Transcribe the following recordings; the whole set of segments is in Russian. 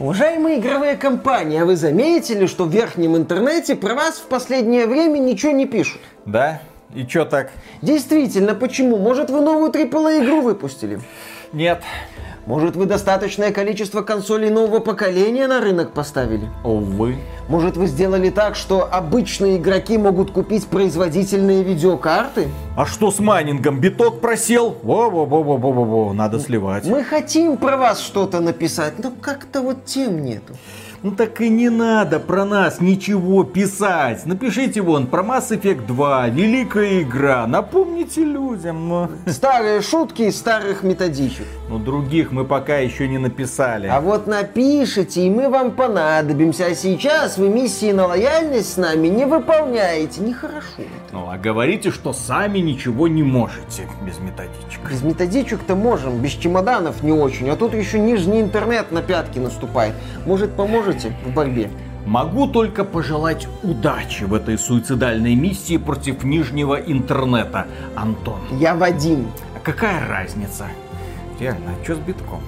Уважаемые игровые компании, а вы заметили, что в верхнем интернете про вас в последнее время ничего не пишут? Да? И чё так? Действительно, почему? Может, вы новую AAA игру выпустили? Нет. Может, вы достаточное количество консолей нового поколения на рынок поставили? Увы. Может, вы сделали так, что обычные игроки могут купить производительные видеокарты? А что с майнингом? Биток просел? Во-во-во-во-во-во, надо сливать. Мы хотим про вас что-то написать, но как-то вот тем нету. Ну так и не надо про нас ничего писать. Напишите вон про Mass Effect 2, великая игра. Напомните людям. Но... Старые шутки из старых методичек. Но других мы пока еще не написали. А вот напишите, и мы вам понадобимся. А сейчас вы миссии на лояльность с нами не выполняете. Нехорошо. Ну а говорите, что сами ничего не можете без методичек. Без методичек-то можем, без чемоданов не очень. А тут еще нижний интернет на пятки наступает. Может, поможете в борьбе? Могу только пожелать удачи в этой суицидальной миссии против нижнего интернета, Антон. Я Вадим. А какая разница? Реально, а что с битком?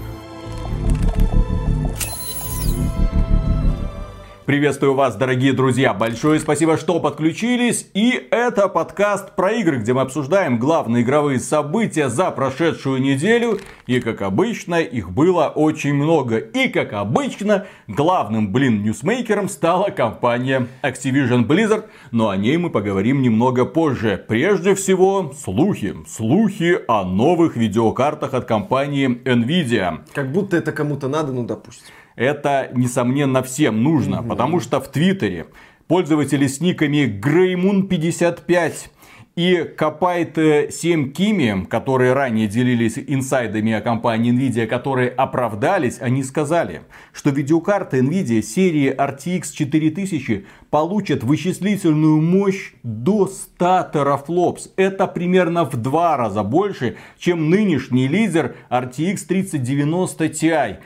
Приветствую вас, дорогие друзья. Большое спасибо, что подключились. И это подкаст про игры, где мы обсуждаем главные игровые события за прошедшую неделю. И, как обычно, их было очень много. И, как обычно, главным, блин, ньюсмейкером стала компания Activision Blizzard. Но о ней мы поговорим немного позже. Прежде всего, слухи. Слухи о новых видеокартах от компании Nvidia. Как будто это кому-то надо, ну допустим это, несомненно, всем нужно, угу. потому что в Твиттере пользователи с никами Greymoon55 и Копайт 7 Кими, которые ранее делились инсайдами о компании Nvidia, которые оправдались, они сказали, что видеокарты Nvidia серии RTX 4000 получат вычислительную мощь до 100 терафлопс. Это примерно в два раза больше, чем нынешний лидер RTX 3090 Ti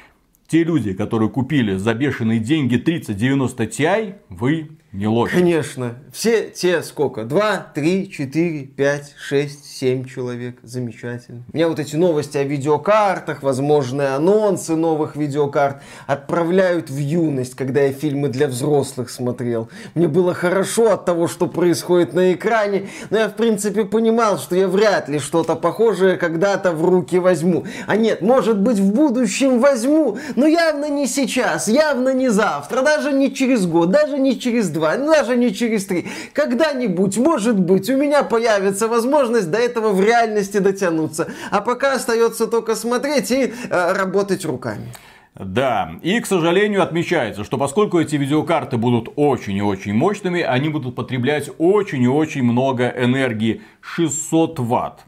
те люди, которые купили за бешеные деньги 3090 Ti, вы не лохи. Конечно. Все те сколько? Два, три, четыре, пять, шесть, семь человек. Замечательно. Меня вот эти новости о видеокартах, возможные анонсы новых видеокарт отправляют в юность, когда я фильмы для взрослых смотрел. Мне было хорошо от того, что происходит на экране, но я в принципе понимал, что я вряд ли что-то похожее когда-то в руки возьму. А нет, может быть в будущем возьму, но явно не сейчас, явно не завтра, даже не через год, даже не через два два, даже не через три. Когда-нибудь, может быть, у меня появится возможность до этого в реальности дотянуться. А пока остается только смотреть и э, работать руками. Да, и, к сожалению, отмечается, что поскольку эти видеокарты будут очень и очень мощными, они будут потреблять очень и очень много энергии. 600 ватт.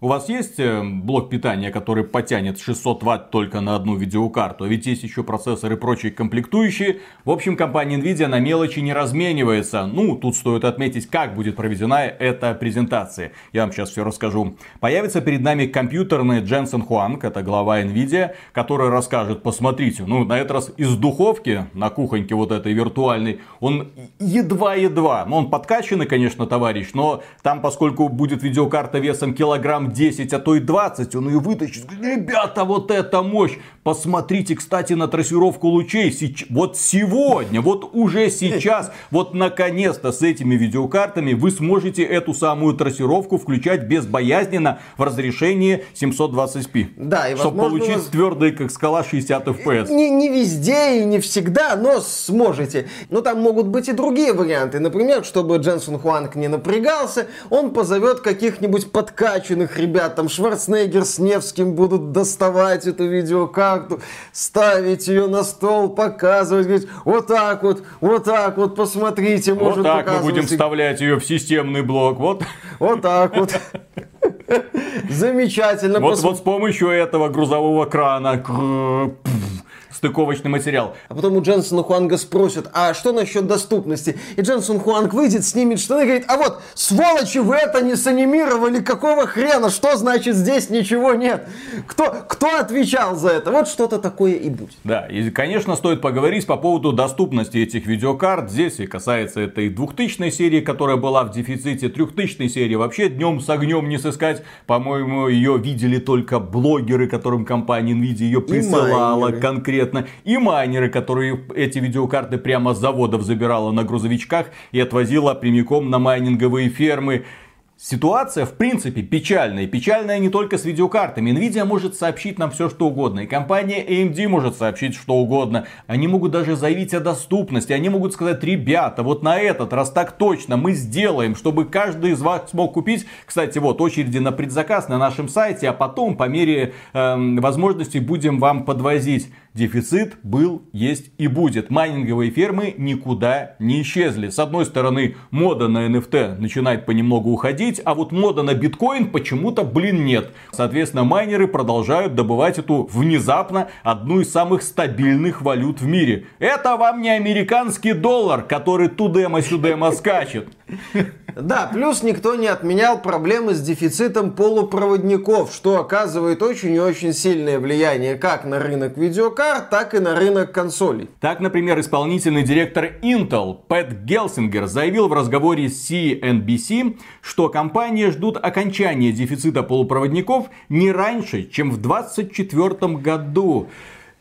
У вас есть э, блок питания, который потянет 600 ватт только на одну видеокарту? А ведь есть еще процессоры и прочие комплектующие. В общем, компания Nvidia на мелочи не разменивается. Ну, тут стоит отметить, как будет проведена эта презентация. Я вам сейчас все расскажу. Появится перед нами компьютерный Дженсен Хуанг, это глава Nvidia, который расскажет, посмотрите, ну, на этот раз из духовки, на кухоньке вот этой виртуальной, он едва-едва, ну, он подкачанный, конечно, товарищ, но там, поскольку будет видеокарта весом килограмм 10, а то и 20, он ее вытащит. Ребята, вот это мощь! Посмотрите, кстати, на трассировку лучей. Вот сегодня, вот уже сейчас, вот наконец-то с этими видеокартами вы сможете эту самую трассировку включать безбоязненно в разрешении 720p. Да, и Чтобы получить вас... твердый, как скала, 60 FPS. Не, не везде и не всегда, но сможете. Но там могут быть и другие варианты. Например, чтобы Дженсон Хуанг не напрягался, он позовет каких-нибудь подкачанных ребят, там Шварценеггер с Невским будут доставать эту видеокарту, ставить ее на стол, показывать, говорить, вот так вот, вот так вот, посмотрите, может Вот так мы будем вставлять ее в системный блок, вот. Вот так вот. Замечательно. Вот, вот с помощью этого грузового крана стыковочный материал. А потом у Дженсона Хуанга спросят, а что насчет доступности? И Дженсон Хуанг выйдет, снимет штаны и говорит, а вот, сволочи, вы это не санимировали, какого хрена? Что значит здесь ничего нет? Кто, кто отвечал за это? Вот что-то такое и будет. Да, и, конечно, стоит поговорить по поводу доступности этих видеокарт. Здесь и касается этой 2000 серии, которая была в дефиците, 3000 серии вообще днем с огнем не сыскать. По-моему, ее видели только блогеры, которым компания Nvidia ее присылала конкретно конкретно, и майнеры, которые эти видеокарты прямо с заводов забирала на грузовичках и отвозила прямиком на майнинговые фермы. Ситуация, в принципе, печальная. Печальная не только с видеокартами. Nvidia может сообщить нам все, что угодно. И компания AMD может сообщить что угодно. Они могут даже заявить о доступности. Они могут сказать, ребята, вот на этот раз так точно мы сделаем, чтобы каждый из вас смог купить. Кстати, вот очереди на предзаказ на нашем сайте, а потом по мере э, возможности будем вам подвозить. Дефицит был, есть и будет. Майнинговые фермы никуда не исчезли. С одной стороны, мода на NFT начинает понемногу уходить, а вот мода на биткоин почему-то, блин, нет. Соответственно, майнеры продолжают добывать эту внезапно одну из самых стабильных валют в мире. Это вам не американский доллар, который тудема-сюдема скачет. Да, плюс никто не отменял проблемы с дефицитом полупроводников, что оказывает очень и очень сильное влияние как на рынок видеокарт, так и на рынок консолей. Так, например, исполнительный директор Intel Пэт Гелсингер заявил в разговоре с CNBC, что компании ждут окончания дефицита полупроводников не раньше, чем в 2024 году.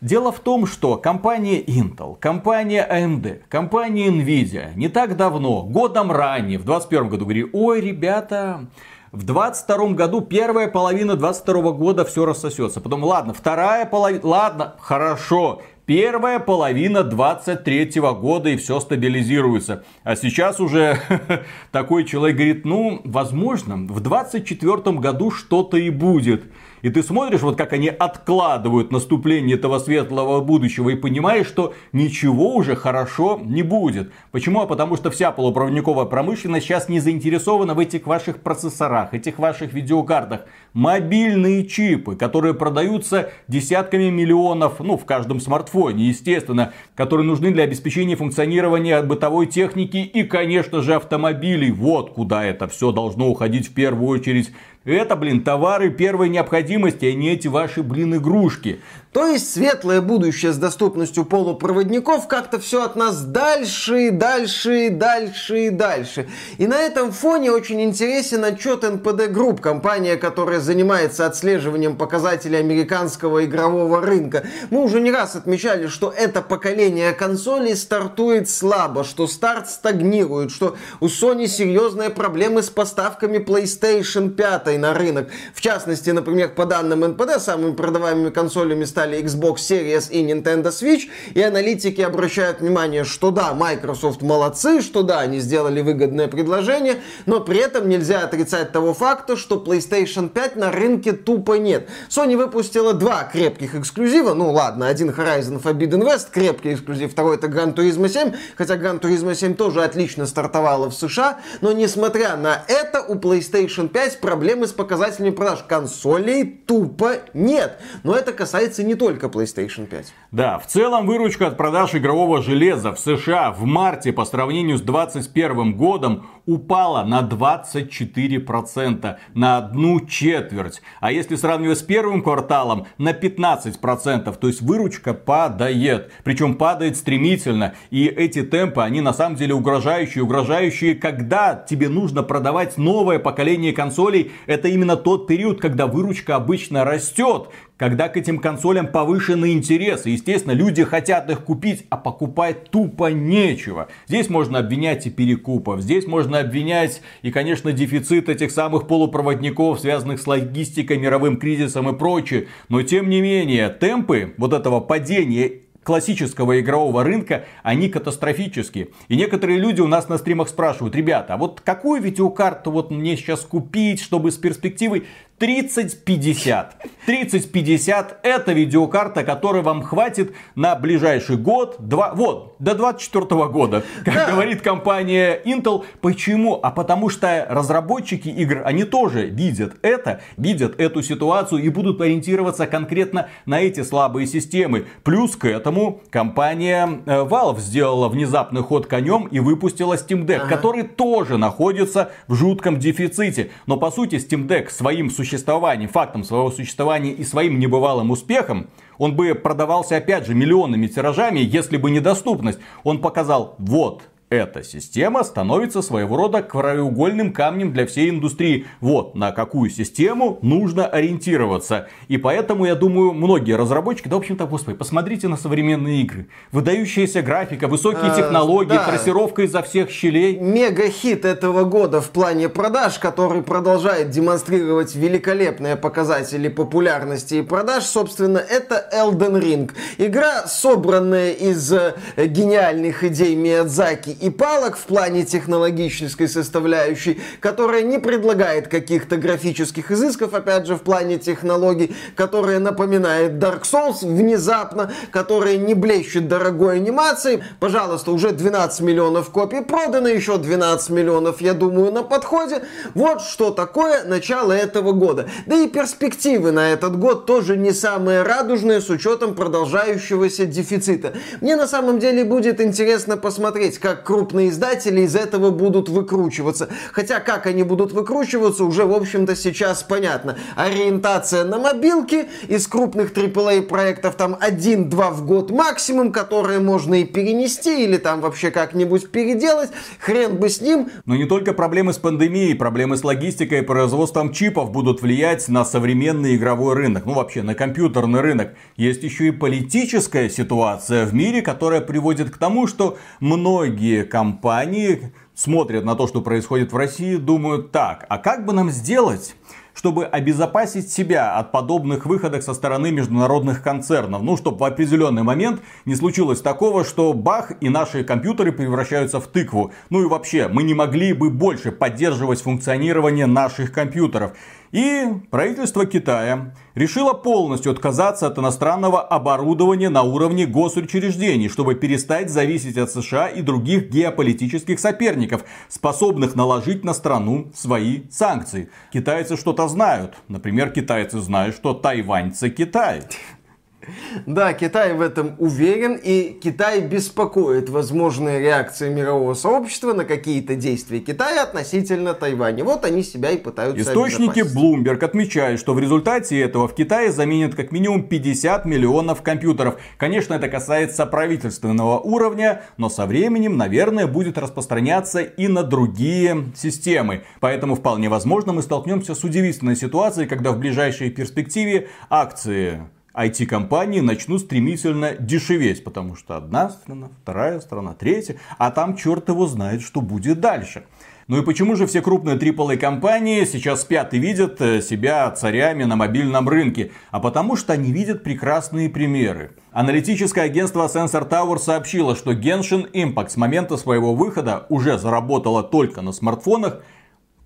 Дело в том, что компания Intel, компания AMD, компания Nvidia не так давно, годом ранее, в 2021 году, говорили, ой, ребята, в 22 году, первая половина 22 года все рассосется. Потом, ладно, вторая половина, ладно, хорошо, первая половина 23 года и все стабилизируется. А сейчас уже такой человек говорит, ну, возможно, в 24 году что-то и будет. И ты смотришь, вот как они откладывают наступление этого светлого будущего и понимаешь, что ничего уже хорошо не будет. Почему? А потому что вся полупроводниковая промышленность сейчас не заинтересована в этих ваших процессорах, этих ваших видеокартах. Мобильные чипы, которые продаются десятками миллионов, ну, в каждом смартфоне, естественно, которые нужны для обеспечения функционирования бытовой техники и, конечно же, автомобилей. Вот куда это все должно уходить в первую очередь. Это, блин, товары первой необходимости, а не эти ваши, блин, игрушки. То есть светлое будущее с доступностью полупроводников как-то все от нас дальше и дальше и дальше и дальше. И на этом фоне очень интересен отчет NPD Group, компания, которая занимается отслеживанием показателей американского игрового рынка. Мы уже не раз отмечали, что это поколение консолей стартует слабо, что старт стагнирует, что у Sony серьезные проблемы с поставками PlayStation 5 на рынок. В частности, например, по данным NPD, самыми продаваемыми консолями стали стали Xbox Series и Nintendo Switch, и аналитики обращают внимание, что да, Microsoft молодцы, что да, они сделали выгодное предложение, но при этом нельзя отрицать того факта, что PlayStation 5 на рынке тупо нет. Sony выпустила два крепких эксклюзива, ну ладно, один Horizon Forbidden West, крепкий эксклюзив, второй это Gran Turismo 7, хотя Gran Turismo 7 тоже отлично стартовала в США, но несмотря на это, у PlayStation 5 проблемы с показателями продаж консолей тупо нет. Но это касается не только PlayStation 5. Да, в целом выручка от продаж игрового железа в США в марте по сравнению с 2021 годом упала на 24%, на одну четверть. А если сравнивать с первым кварталом, на 15%. То есть выручка падает. Причем падает стремительно. И эти темпы, они на самом деле угрожающие. Угрожающие, когда тебе нужно продавать новое поколение консолей. Это именно тот период, когда выручка обычно растет когда к этим консолям повышенный интерес. И, естественно, люди хотят их купить, а покупать тупо нечего. Здесь можно обвинять и перекупов, здесь можно обвинять и, конечно, дефицит этих самых полупроводников, связанных с логистикой, мировым кризисом и прочее. Но, тем не менее, темпы вот этого падения классического игрового рынка, они катастрофические. И некоторые люди у нас на стримах спрашивают, ребята, а вот какую видеокарту вот мне сейчас купить, чтобы с перспективой 3050. 3050 это видеокарта, которая вам хватит на ближайший год, два, вот, до 24 года, как да. говорит компания Intel. Почему? А потому что разработчики игр, они тоже видят это, видят эту ситуацию и будут ориентироваться конкретно на эти слабые системы. Плюс к этому компания э, Valve сделала внезапный ход конем и выпустила Steam Deck, ага. который тоже находится в жутком дефиците. Но по сути Steam Deck своим существованием существованием, фактом своего существования и своим небывалым успехом, он бы продавался опять же миллионными тиражами, если бы недоступность. Он показал, вот, эта система становится своего рода краеугольным камнем для всей индустрии. Вот на какую систему нужно ориентироваться. И поэтому, я думаю, многие разработчики, да, в общем-то, господи, посмотрите на современные игры. Выдающаяся графика, высокие а, технологии, да. трассировка изо всех щелей. Мега-хит этого года в плане продаж, который продолжает демонстрировать великолепные показатели популярности и продаж, собственно, это Elden Ring. Игра, собранная из э, гениальных идей Миядзаки и палок в плане технологической составляющей, которая не предлагает каких-то графических изысков, опять же, в плане технологий, которая напоминает Dark Souls внезапно, которая не блещет дорогой анимацией. Пожалуйста, уже 12 миллионов копий продано, еще 12 миллионов, я думаю, на подходе. Вот что такое начало этого года. Да и перспективы на этот год тоже не самые радужные с учетом продолжающегося дефицита. Мне на самом деле будет интересно посмотреть, как крупные издатели из этого будут выкручиваться. Хотя как они будут выкручиваться, уже в общем-то сейчас понятно. Ориентация на мобилки из крупных AAA проектов там 1-2 в год максимум, которые можно и перенести или там вообще как-нибудь переделать. Хрен бы с ним. Но не только проблемы с пандемией, проблемы с логистикой и производством чипов будут влиять на современный игровой рынок. Ну вообще на компьютерный рынок. Есть еще и политическая ситуация в мире, которая приводит к тому, что многие компании смотрят на то, что происходит в России, думают так, а как бы нам сделать, чтобы обезопасить себя от подобных выходок со стороны международных концернов. Ну, чтобы в определенный момент не случилось такого, что бах, и наши компьютеры превращаются в тыкву. Ну и вообще, мы не могли бы больше поддерживать функционирование наших компьютеров. И правительство Китая решило полностью отказаться от иностранного оборудования на уровне госучреждений, чтобы перестать зависеть от США и других геополитических соперников, способных наложить на страну свои санкции. Китайцы что-то знают. Например, китайцы знают, что тайваньцы Китай. Да, Китай в этом уверен, и Китай беспокоит возможные реакции мирового сообщества на какие-то действия Китая относительно Тайваня. Вот они себя и пытаются Источники Bloomberg отмечают, что в результате этого в Китае заменят как минимум 50 миллионов компьютеров. Конечно, это касается правительственного уровня, но со временем, наверное, будет распространяться и на другие системы. Поэтому вполне возможно мы столкнемся с удивительной ситуацией, когда в ближайшей перспективе акции IT-компании начнут стремительно дешеветь, потому что одна страна, вторая страна, третья, а там черт его знает, что будет дальше. Ну и почему же все крупные AAA компании сейчас спят и видят э, себя царями на мобильном рынке? А потому что они видят прекрасные примеры. Аналитическое агентство Sensor Tower сообщило, что Genshin Impact с момента своего выхода уже заработало только на смартфонах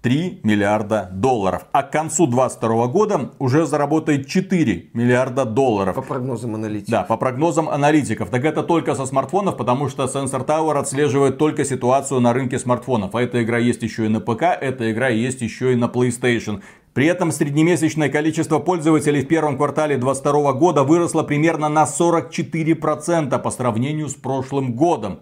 3 миллиарда долларов. А к концу 2022 года уже заработает 4 миллиарда долларов. По прогнозам аналитиков. Да, по прогнозам аналитиков. Так это только со смартфонов, потому что Sensor Tower отслеживает только ситуацию на рынке смартфонов. А эта игра есть еще и на ПК, эта игра есть еще и на PlayStation. При этом среднемесячное количество пользователей в первом квартале 2022 года выросло примерно на 44% по сравнению с прошлым годом.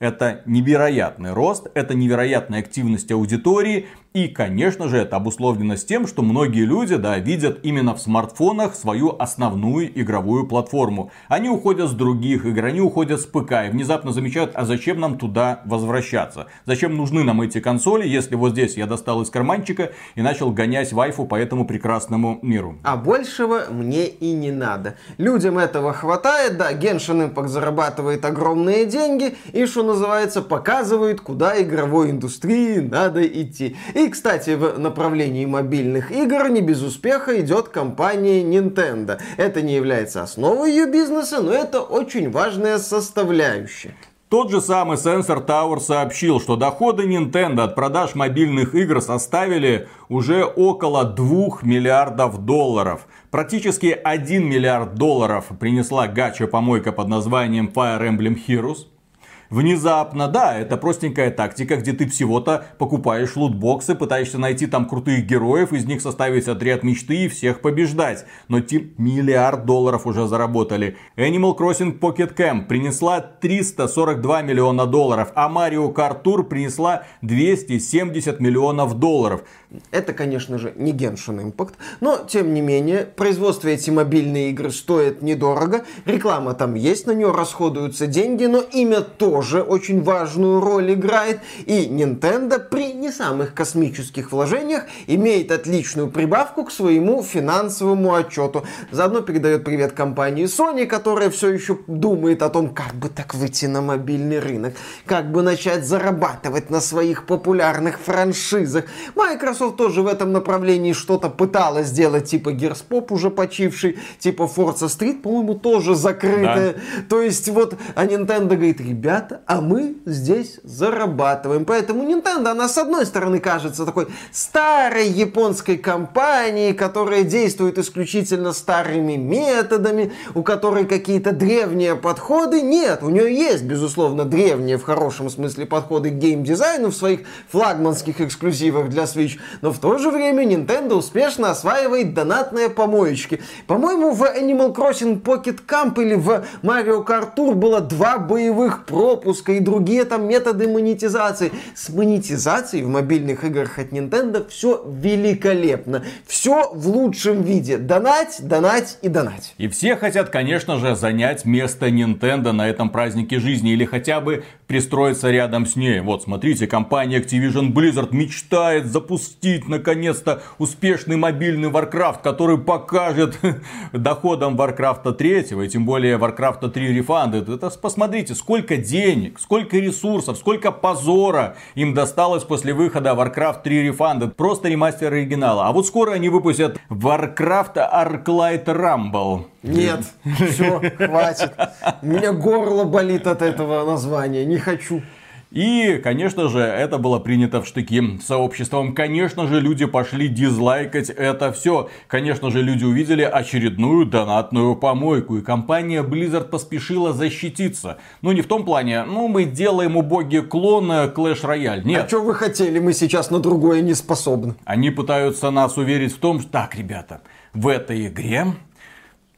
Это невероятный рост, это невероятная активность аудитории. И, конечно же, это обусловлено с тем, что многие люди, да, видят именно в смартфонах свою основную игровую платформу. Они уходят с других игр, они уходят с ПК и внезапно замечают, а зачем нам туда возвращаться? Зачем нужны нам эти консоли, если вот здесь я достал из карманчика и начал гонять вайфу по этому прекрасному миру? А большего мне и не надо. Людям этого хватает, да, Genshin Impact зарабатывает огромные деньги и, что называется, показывает, куда игровой индустрии надо идти. И, кстати, в направлении мобильных игр не без успеха идет компания Nintendo. Это не является основой ее бизнеса, но это очень важная составляющая. Тот же самый Sensor Tower сообщил, что доходы Nintendo от продаж мобильных игр составили уже около 2 миллиардов долларов. Практически 1 миллиард долларов принесла гача-помойка под названием Fire Emblem Heroes внезапно. Да, это простенькая тактика, где ты всего-то покупаешь лутбоксы, пытаешься найти там крутых героев, из них составить отряд мечты и всех побеждать. Но те миллиард долларов уже заработали. Animal Crossing Pocket Camp принесла 342 миллиона долларов, а Mario Kart Tour принесла 270 миллионов долларов. Это, конечно же, не Genshin Impact, но, тем не менее, производство эти мобильные игры стоит недорого, реклама там есть, на нее расходуются деньги, но имя тоже очень важную роль играет. И Nintendo при не самых космических вложениях имеет отличную прибавку к своему финансовому отчету. Заодно передает привет компании Sony, которая все еще думает о том, как бы так выйти на мобильный рынок, как бы начать зарабатывать на своих популярных франшизах. Microsoft тоже в этом направлении что-то пыталась сделать, типа Gears Pop уже почивший, типа Forza Street, по-моему, тоже закрытая. Да. То есть вот, а Nintendo говорит, ребята, а мы здесь зарабатываем. Поэтому Nintendo, она с одной стороны кажется такой старой японской компанией, которая действует исключительно старыми методами, у которой какие-то древние подходы. Нет, у нее есть, безусловно, древние в хорошем смысле подходы к геймдизайну в своих флагманских эксклюзивах для Switch, но в то же время Nintendo успешно осваивает донатные помоечки. По-моему, в Animal Crossing Pocket Camp или в Mario Kart Tour было два боевых пропуска и другие там методы монетизации. С монетизацией в мобильных играх от Nintendo все великолепно. Все в лучшем виде. Донать, донать и донать. И все хотят, конечно же, занять место Nintendo на этом празднике жизни или хотя бы пристроиться рядом с ней. Вот, смотрите, компания Activision Blizzard мечтает запустить наконец-то успешный мобильный Warcraft, который покажет доходам Warcraft 3 и тем более Warcraft 3 Refunded. Это посмотрите, сколько денег, сколько ресурсов, сколько позора им досталось после выхода Warcraft 3 Refunded. Просто ремастер оригинала. А вот скоро они выпустят Warcraft Arclight Rumble. Нет, все, хватит. У меня горло болит от этого названия, не хочу. И, конечно же, это было принято в штыки сообществом. Конечно же, люди пошли дизлайкать это все. Конечно же, люди увидели очередную донатную помойку. И компания Blizzard поспешила защититься. Ну, не в том плане, ну, мы делаем убогий клон Clash Royale. Нет. А что вы хотели? Мы сейчас на другое не способны. Они пытаются нас уверить в том, что так, ребята, в этой игре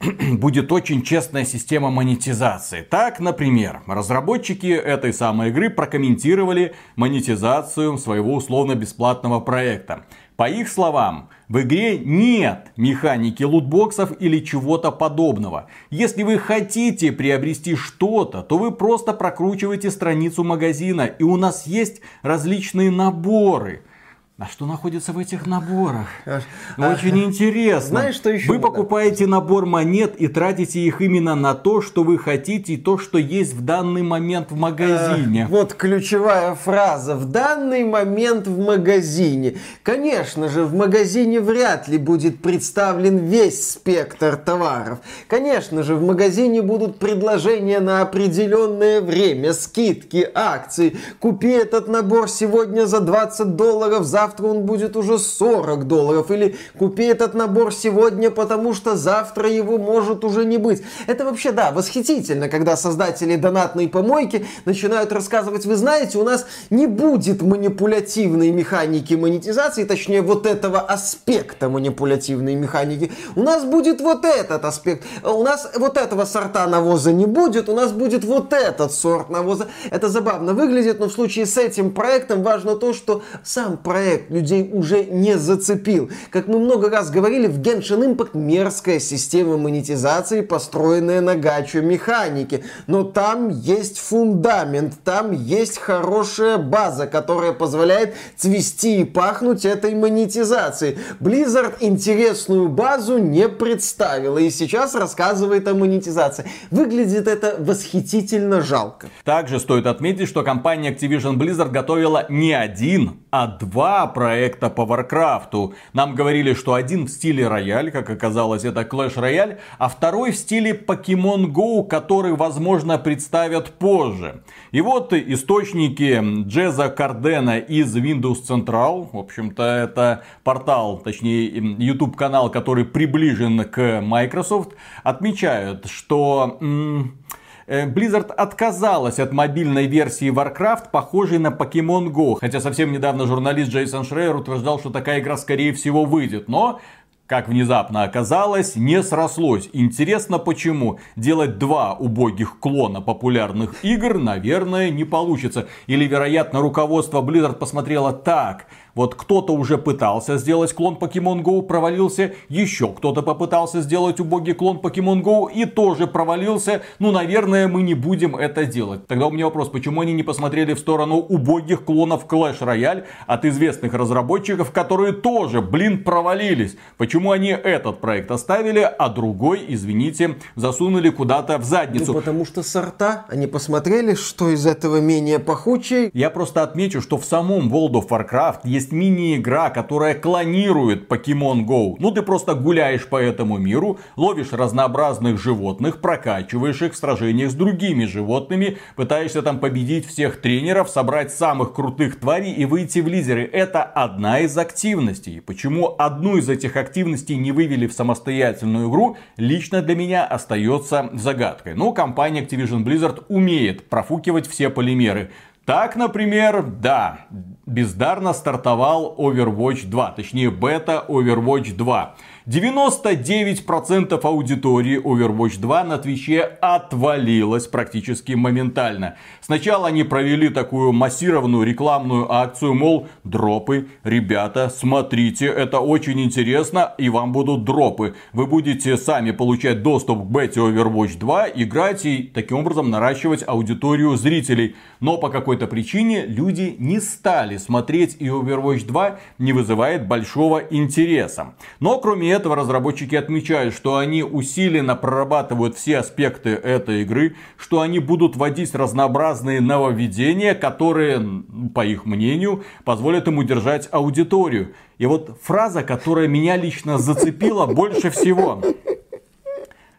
будет очень честная система монетизации. Так, например, разработчики этой самой игры прокомментировали монетизацию своего условно-бесплатного проекта. По их словам, в игре нет механики лутбоксов или чего-то подобного. Если вы хотите приобрести что-то, то вы просто прокручиваете страницу магазина, и у нас есть различные наборы – а что находится в этих наборах? А, Очень интересно. Знаешь, что еще? Вы покупаете набор монет и тратите их именно на то, что вы хотите, и то, что есть в данный момент в магазине. А, вот ключевая фраза. В данный момент в магазине. Конечно же, в магазине вряд ли будет представлен весь спектр товаров. Конечно же, в магазине будут предложения на определенное время, скидки, акции. Купи этот набор сегодня за 20 долларов, за завтра он будет уже 40 долларов. Или купи этот набор сегодня, потому что завтра его может уже не быть. Это вообще, да, восхитительно, когда создатели донатной помойки начинают рассказывать, вы знаете, у нас не будет манипулятивной механики монетизации, точнее вот этого аспекта манипулятивной механики. У нас будет вот этот аспект. У нас вот этого сорта навоза не будет, у нас будет вот этот сорт навоза. Это забавно выглядит, но в случае с этим проектом важно то, что сам проект проект людей уже не зацепил. Как мы много раз говорили, в Genshin Impact мерзкая система монетизации, построенная на гачу механике. Но там есть фундамент, там есть хорошая база, которая позволяет цвести и пахнуть этой монетизацией. Blizzard интересную базу не представила и сейчас рассказывает о монетизации. Выглядит это восхитительно жалко. Также стоит отметить, что компания Activision Blizzard готовила не один, а два проекта по Варкрафту. Нам говорили, что один в стиле Royale, как оказалось, это Clash Royale, а второй в стиле Pokemon Go, который, возможно, представят позже. И вот источники Джеза Кардена из Windows Central, в общем-то, это портал, точнее, YouTube канал, который приближен к Microsoft, отмечают, что... М- Blizzard отказалась от мобильной версии Warcraft, похожей на Pokemon Go. Хотя совсем недавно журналист Джейсон Шрейер утверждал, что такая игра скорее всего выйдет. Но как внезапно оказалось, не срослось. Интересно почему. Делать два убогих клона популярных игр, наверное, не получится. Или, вероятно, руководство Blizzard посмотрело так. Вот кто-то уже пытался сделать клон Pokemon Go, провалился. Еще кто-то попытался сделать убогий клон Pokemon Go и тоже провалился. Ну, наверное, мы не будем это делать. Тогда у меня вопрос, почему они не посмотрели в сторону убогих клонов Clash Royale от известных разработчиков, которые тоже, блин, провалились? Почему они этот проект оставили, а другой, извините, засунули куда-то в задницу? Ну, потому что сорта, они посмотрели, что из этого менее пахучее. Я просто отмечу, что в самом World of Warcraft есть мини-игра, которая клонирует Pokemon Go. Ну, ты просто гуляешь по этому миру, ловишь разнообразных животных, прокачиваешь их в сражениях с другими животными, пытаешься там победить всех тренеров, собрать самых крутых тварей и выйти в лидеры. Это одна из активностей. Почему одну из этих активностей не вывели в самостоятельную игру, лично для меня остается загадкой. Но компания Activision Blizzard умеет профукивать все полимеры. Так, например, да, бездарно стартовал Overwatch 2, точнее бета Overwatch 2. 99% аудитории Overwatch 2 на Твиче отвалилось практически моментально. Сначала они провели такую массированную рекламную акцию, мол, дропы, ребята, смотрите, это очень интересно, и вам будут дропы. Вы будете сами получать доступ к бете Overwatch 2, играть и таким образом наращивать аудиторию зрителей. Но по какой-то причине люди не стали смотреть и Overwatch 2 не вызывает большого интереса. Но кроме этого разработчики отмечают, что они усиленно прорабатывают все аспекты этой игры, что они будут вводить разнообразные нововведения, которые, по их мнению, позволят им удержать аудиторию. И вот фраза, которая меня лично зацепила больше всего.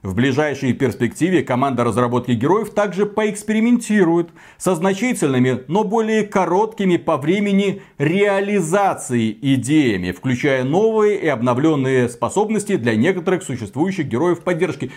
В ближайшей перспективе команда разработки героев также поэкспериментирует со значительными, но более короткими по времени реализацией идеями, включая новые и обновленные способности для некоторых существующих героев поддержки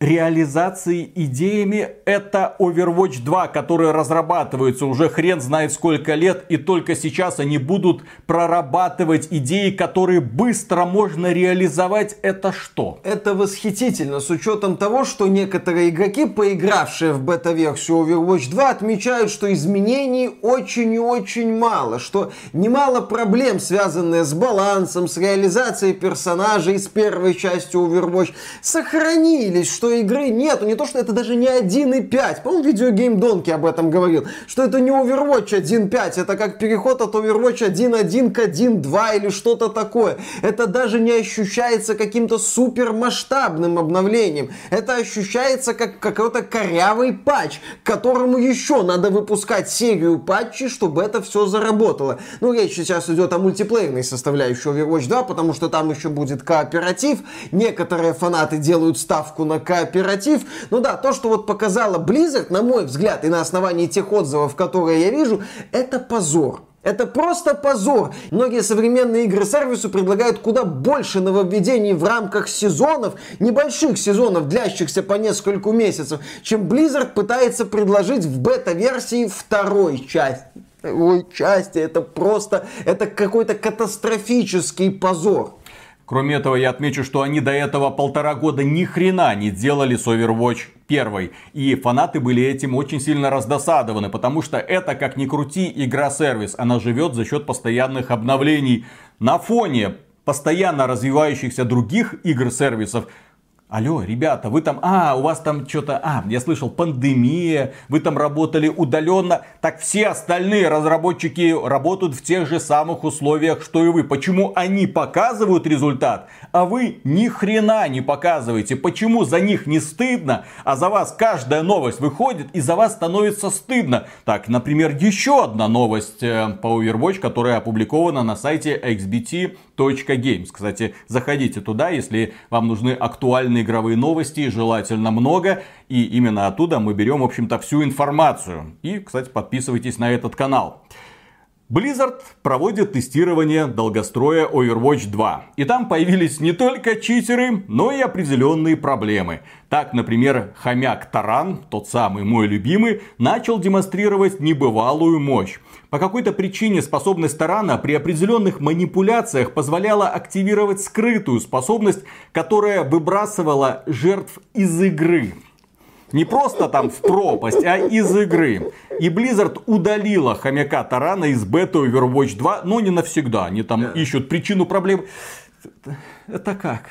реализации идеями это Overwatch 2, который разрабатывается уже хрен знает сколько лет, и только сейчас они будут прорабатывать идеи, которые быстро можно реализовать. Это что? Это восхитительно, с учетом того, что некоторые игроки, поигравшие в бета-версию Overwatch 2, отмечают, что изменений очень и очень мало, что немало проблем, связанные с балансом, с реализацией персонажей с первой части Overwatch, сохранились, что игры нету. Не то, что это даже не 1.5. По-моему, видеогейм Донки об этом говорил. Что это не Overwatch 1.5. Это как переход от Overwatch 1.1 к 1.2 или что-то такое. Это даже не ощущается каким-то супер масштабным обновлением. Это ощущается как какой-то корявый патч, которому еще надо выпускать серию патчей, чтобы это все заработало. Ну, речь сейчас идет о мультиплеерной составляющей Overwatch 2, потому что там еще будет кооператив. Некоторые фанаты делают ставку на кооператив кооператив. Ну да, то, что вот показала Blizzard, на мой взгляд, и на основании тех отзывов, которые я вижу, это позор. Это просто позор. Многие современные игры сервису предлагают куда больше нововведений в рамках сезонов, небольших сезонов, длящихся по несколько месяцев, чем Blizzard пытается предложить в бета-версии второй части. Ой, части, это просто, это какой-то катастрофический позор. Кроме этого, я отмечу, что они до этого полтора года ни хрена не делали с Overwatch 1. И фанаты были этим очень сильно раздосадованы, потому что это, как ни крути, игра-сервис. Она живет за счет постоянных обновлений. На фоне постоянно развивающихся других игр-сервисов Алло, ребята, вы там, а, у вас там что-то, а, я слышал, пандемия, вы там работали удаленно. Так все остальные разработчики работают в тех же самых условиях, что и вы. Почему они показывают результат, а вы ни хрена не показываете? Почему за них не стыдно, а за вас каждая новость выходит и за вас становится стыдно? Так, например, еще одна новость э, по Overwatch, которая опубликована на сайте xbt.games. Кстати, заходите туда, если вам нужны актуальные игровые новости, желательно много. И именно оттуда мы берем, в общем-то, всю информацию. И, кстати, подписывайтесь на этот канал. Blizzard проводит тестирование долгостроя Overwatch 2. И там появились не только читеры, но и определенные проблемы. Так, например, хомяк Таран, тот самый мой любимый, начал демонстрировать небывалую мощь. По какой-то причине способность Тарана при определенных манипуляциях позволяла активировать скрытую способность, которая выбрасывала жертв из игры. Не просто там в пропасть, а из игры. И Blizzard удалила хомяка Тарана из бета Overwatch 2, но не навсегда. Они там да. ищут причину проблем. Это как?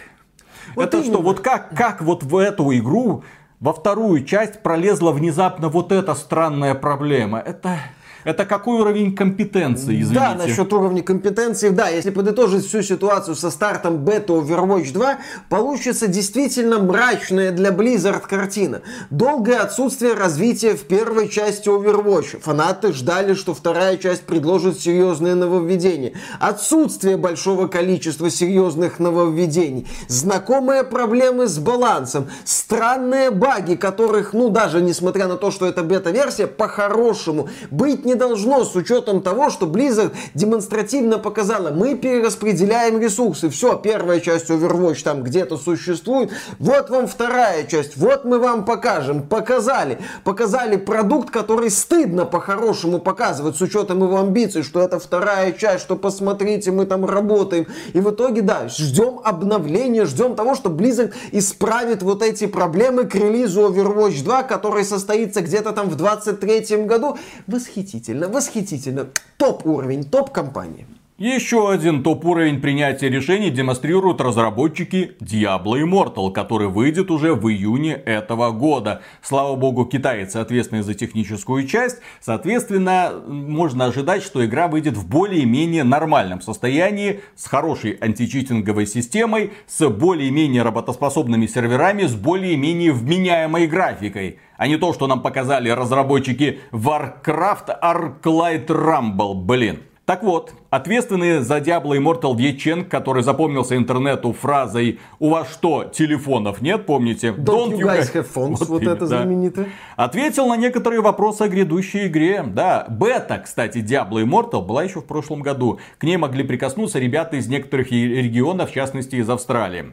Вот это именно. что, вот как, как вот в эту игру во вторую часть пролезла внезапно вот эта странная проблема? Это... Это какой уровень компетенции, извините? Да, насчет уровня компетенции, да, если подытожить всю ситуацию со стартом бета Overwatch 2, получится действительно мрачная для Blizzard картина. Долгое отсутствие развития в первой части Overwatch. Фанаты ждали, что вторая часть предложит серьезные нововведения. Отсутствие большого количества серьезных нововведений. Знакомые проблемы с балансом. Странные баги, которых, ну даже несмотря на то, что это бета-версия, по-хорошему быть не должно с учетом того, что Blizzard демонстративно показала, мы перераспределяем ресурсы. Все, первая часть Overwatch там где-то существует. Вот вам вторая часть. Вот мы вам покажем. Показали. Показали продукт, который стыдно по-хорошему показывать с учетом его амбиций, что это вторая часть, что посмотрите, мы там работаем. И в итоге, да, ждем обновления, ждем того, что Blizzard исправит вот эти проблемы к релизу Overwatch 2, который состоится где-то там в 23 году. Восхитительно восхитительно, восхитительно. Топ уровень, топ компании. Еще один топ-уровень принятия решений демонстрируют разработчики Diablo Immortal, который выйдет уже в июне этого года. Слава богу, китайцы ответственны за техническую часть. Соответственно, можно ожидать, что игра выйдет в более-менее нормальном состоянии, с хорошей античитинговой системой, с более-менее работоспособными серверами, с более-менее вменяемой графикой. А не то, что нам показали разработчики Warcraft Arclight Rumble, блин. Так вот, ответственный за Diablo Immortal Дьячен, который запомнился интернету фразой «У вас что, телефонов нет?» Помните? Don't, Don't you guys have phones? Вот, вот это да. знаменитое. Ответил на некоторые вопросы о грядущей игре. Да, бета, кстати, Diablo Immortal была еще в прошлом году. К ней могли прикоснуться ребята из некоторых регионов, в частности из Австралии.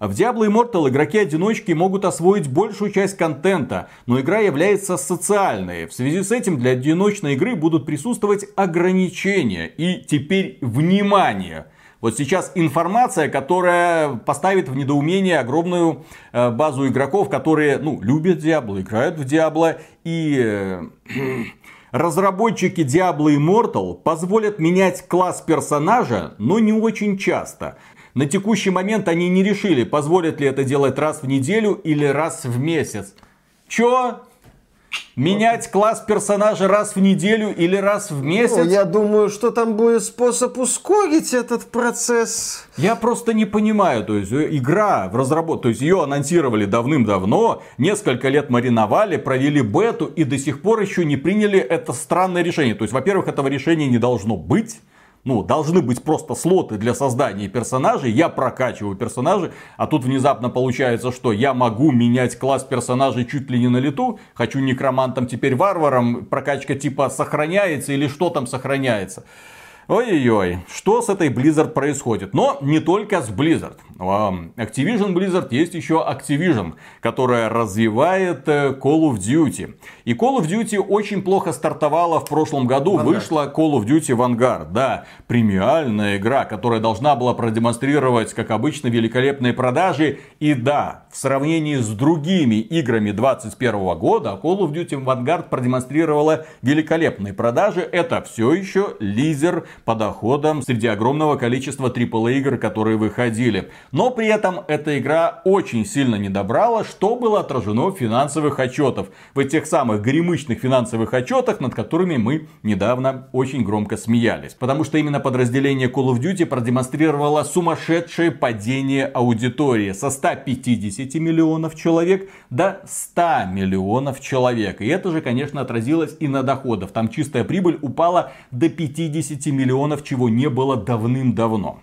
В Diablo Immortal игроки-одиночки могут освоить большую часть контента, но игра является социальной. В связи с этим для одиночной игры будут присутствовать ограничения. И теперь внимание! Вот сейчас информация, которая поставит в недоумение огромную э, базу игроков, которые, ну, любят Diablo, играют в Diablo и... Э, разработчики Diablo Immortal позволят менять класс персонажа, но не очень часто. На текущий момент они не решили, позволят ли это делать раз в неделю или раз в месяц. Чё? Менять класс персонажа раз в неделю или раз в месяц? Ну, я думаю, что там будет способ ускорить этот процесс. Я просто не понимаю, то есть э, игра в разработке, то есть ее анонсировали давным-давно, несколько лет мариновали, провели бету и до сих пор еще не приняли это странное решение. То есть, во-первых, этого решения не должно быть ну, должны быть просто слоты для создания персонажей, я прокачиваю персонажей, а тут внезапно получается, что я могу менять класс персонажей чуть ли не на лету, хочу некромантом, теперь варваром, прокачка типа сохраняется или что там сохраняется. Ой-ой-ой, что с этой Blizzard происходит? Но не только с Blizzard. Activision Blizzard есть еще Activision, которая развивает э, Call of Duty. И Call of Duty очень плохо стартовала в прошлом году. Vanguard. Вышла Call of Duty Vanguard. Да, премиальная игра, которая должна была продемонстрировать, как обычно, великолепные продажи. И да, в сравнении с другими играми 2021 года, Call of Duty Vanguard продемонстрировала великолепные продажи. Это все еще лидер по доходам среди огромного количества AAA игр, которые выходили. Но при этом эта игра очень сильно не добрала, что было отражено в финансовых отчетах. В этих самых гремычных финансовых отчетах, над которыми мы недавно очень громко смеялись. Потому что именно подразделение Call of Duty продемонстрировало сумасшедшее падение аудитории со 150 миллионов человек до 100 миллионов человек. И это же, конечно, отразилось и на доходах. Там чистая прибыль упала до 50 миллионов, чего не было давным-давно.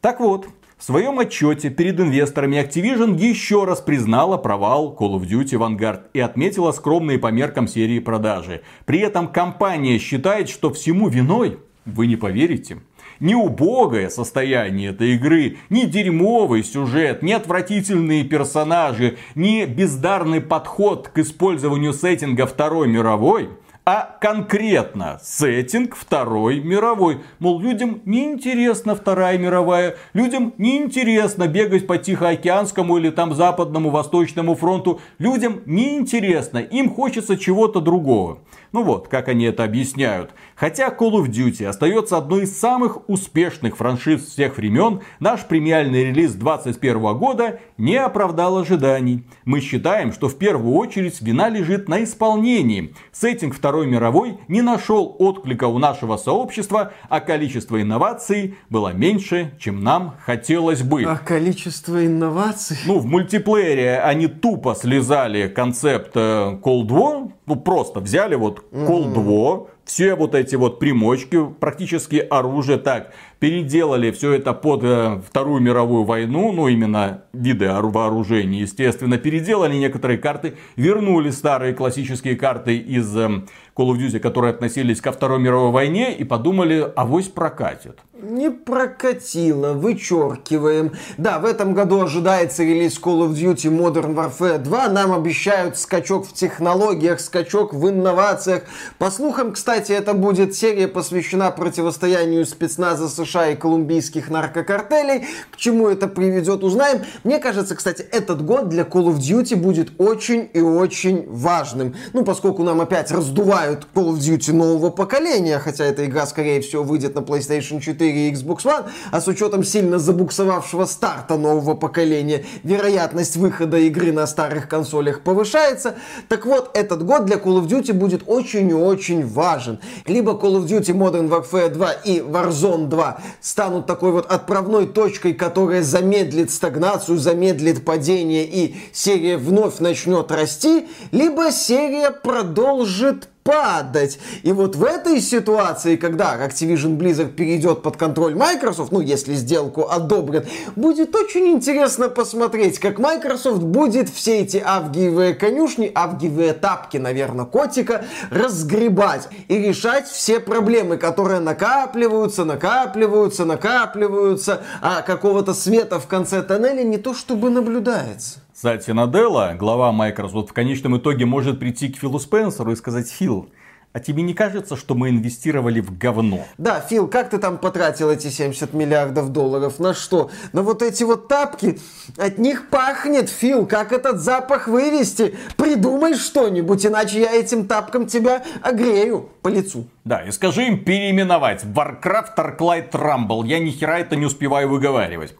Так вот, в своем отчете перед инвесторами Activision еще раз признала провал Call of Duty Vanguard и отметила скромные по меркам серии продажи. При этом компания считает, что всему виной, вы не поверите, не убогое состояние этой игры, не дерьмовый сюжет, не отвратительные персонажи, не бездарный подход к использованию сеттинга Второй мировой, а конкретно сеттинг Второй мировой. Мол, людям неинтересна Вторая мировая, людям неинтересно бегать по Тихоокеанскому или там Западному Восточному фронту, людям неинтересно, им хочется чего-то другого. Ну вот, как они это объясняют. Хотя Call of Duty остается одной из самых успешных франшиз всех времен, наш премиальный релиз 2021 года не оправдал ожиданий. Мы считаем, что в первую очередь вина лежит на исполнении. Сеттинг Второй мировой не нашел отклика у нашего сообщества, а количество инноваций было меньше, чем нам хотелось бы. А количество инноваций? Ну, в мультиплеере они тупо слезали концепт э, Cold War, ну просто взяли вот Cold War, все вот эти вот примочки, практически оружие так, переделали все это под э, Вторую мировую войну, ну именно виды вооружений, естественно, переделали некоторые карты, вернули старые классические карты из э, Call of Duty, которые относились ко Второй мировой войне и подумали, авось прокатит. Не прокатило, вычеркиваем. Да, в этом году ожидается релиз Call of Duty Modern Warfare 2. Нам обещают скачок в технологиях, скачок в инновациях. По слухам, кстати, это будет серия посвящена противостоянию спецназа США и колумбийских наркокартелей. К чему это приведет, узнаем. Мне кажется, кстати, этот год для Call of Duty будет очень и очень важным. Ну, поскольку нам опять раздувают Call of Duty нового поколения, хотя эта игра, скорее всего, выйдет на PlayStation 4 и Xbox One, а с учетом сильно забуксовавшего старта нового поколения, вероятность выхода игры на старых консолях повышается. Так вот, этот год для Call of Duty будет очень и очень важен. Либо Call of Duty Modern Warfare 2 и Warzone 2 станут такой вот отправной точкой, которая замедлит стагнацию, замедлит падение и серия вновь начнет расти, либо серия продолжит падать. И вот в этой ситуации, когда Activision Blizzard перейдет под контроль Microsoft, ну, если сделку одобрят, будет очень интересно посмотреть, как Microsoft будет все эти авгиевые конюшни, авгиевые тапки, наверное, котика, разгребать и решать все проблемы, которые накапливаются, накапливаются, накапливаются, а какого-то света в конце тоннеля не то чтобы наблюдается. Кстати, Наделла, глава Microsoft, в конечном итоге может прийти к Филу Спенсеру и сказать, Фил, а тебе не кажется, что мы инвестировали в говно? Да, Фил, как ты там потратил эти 70 миллиардов долларов? На что? На вот эти вот тапки? От них пахнет, Фил. Как этот запах вывести? Придумай что-нибудь, иначе я этим тапком тебя огрею по лицу. Да, и скажи им переименовать Warcraft Arclight Rumble. Я ни хера это не успеваю выговаривать.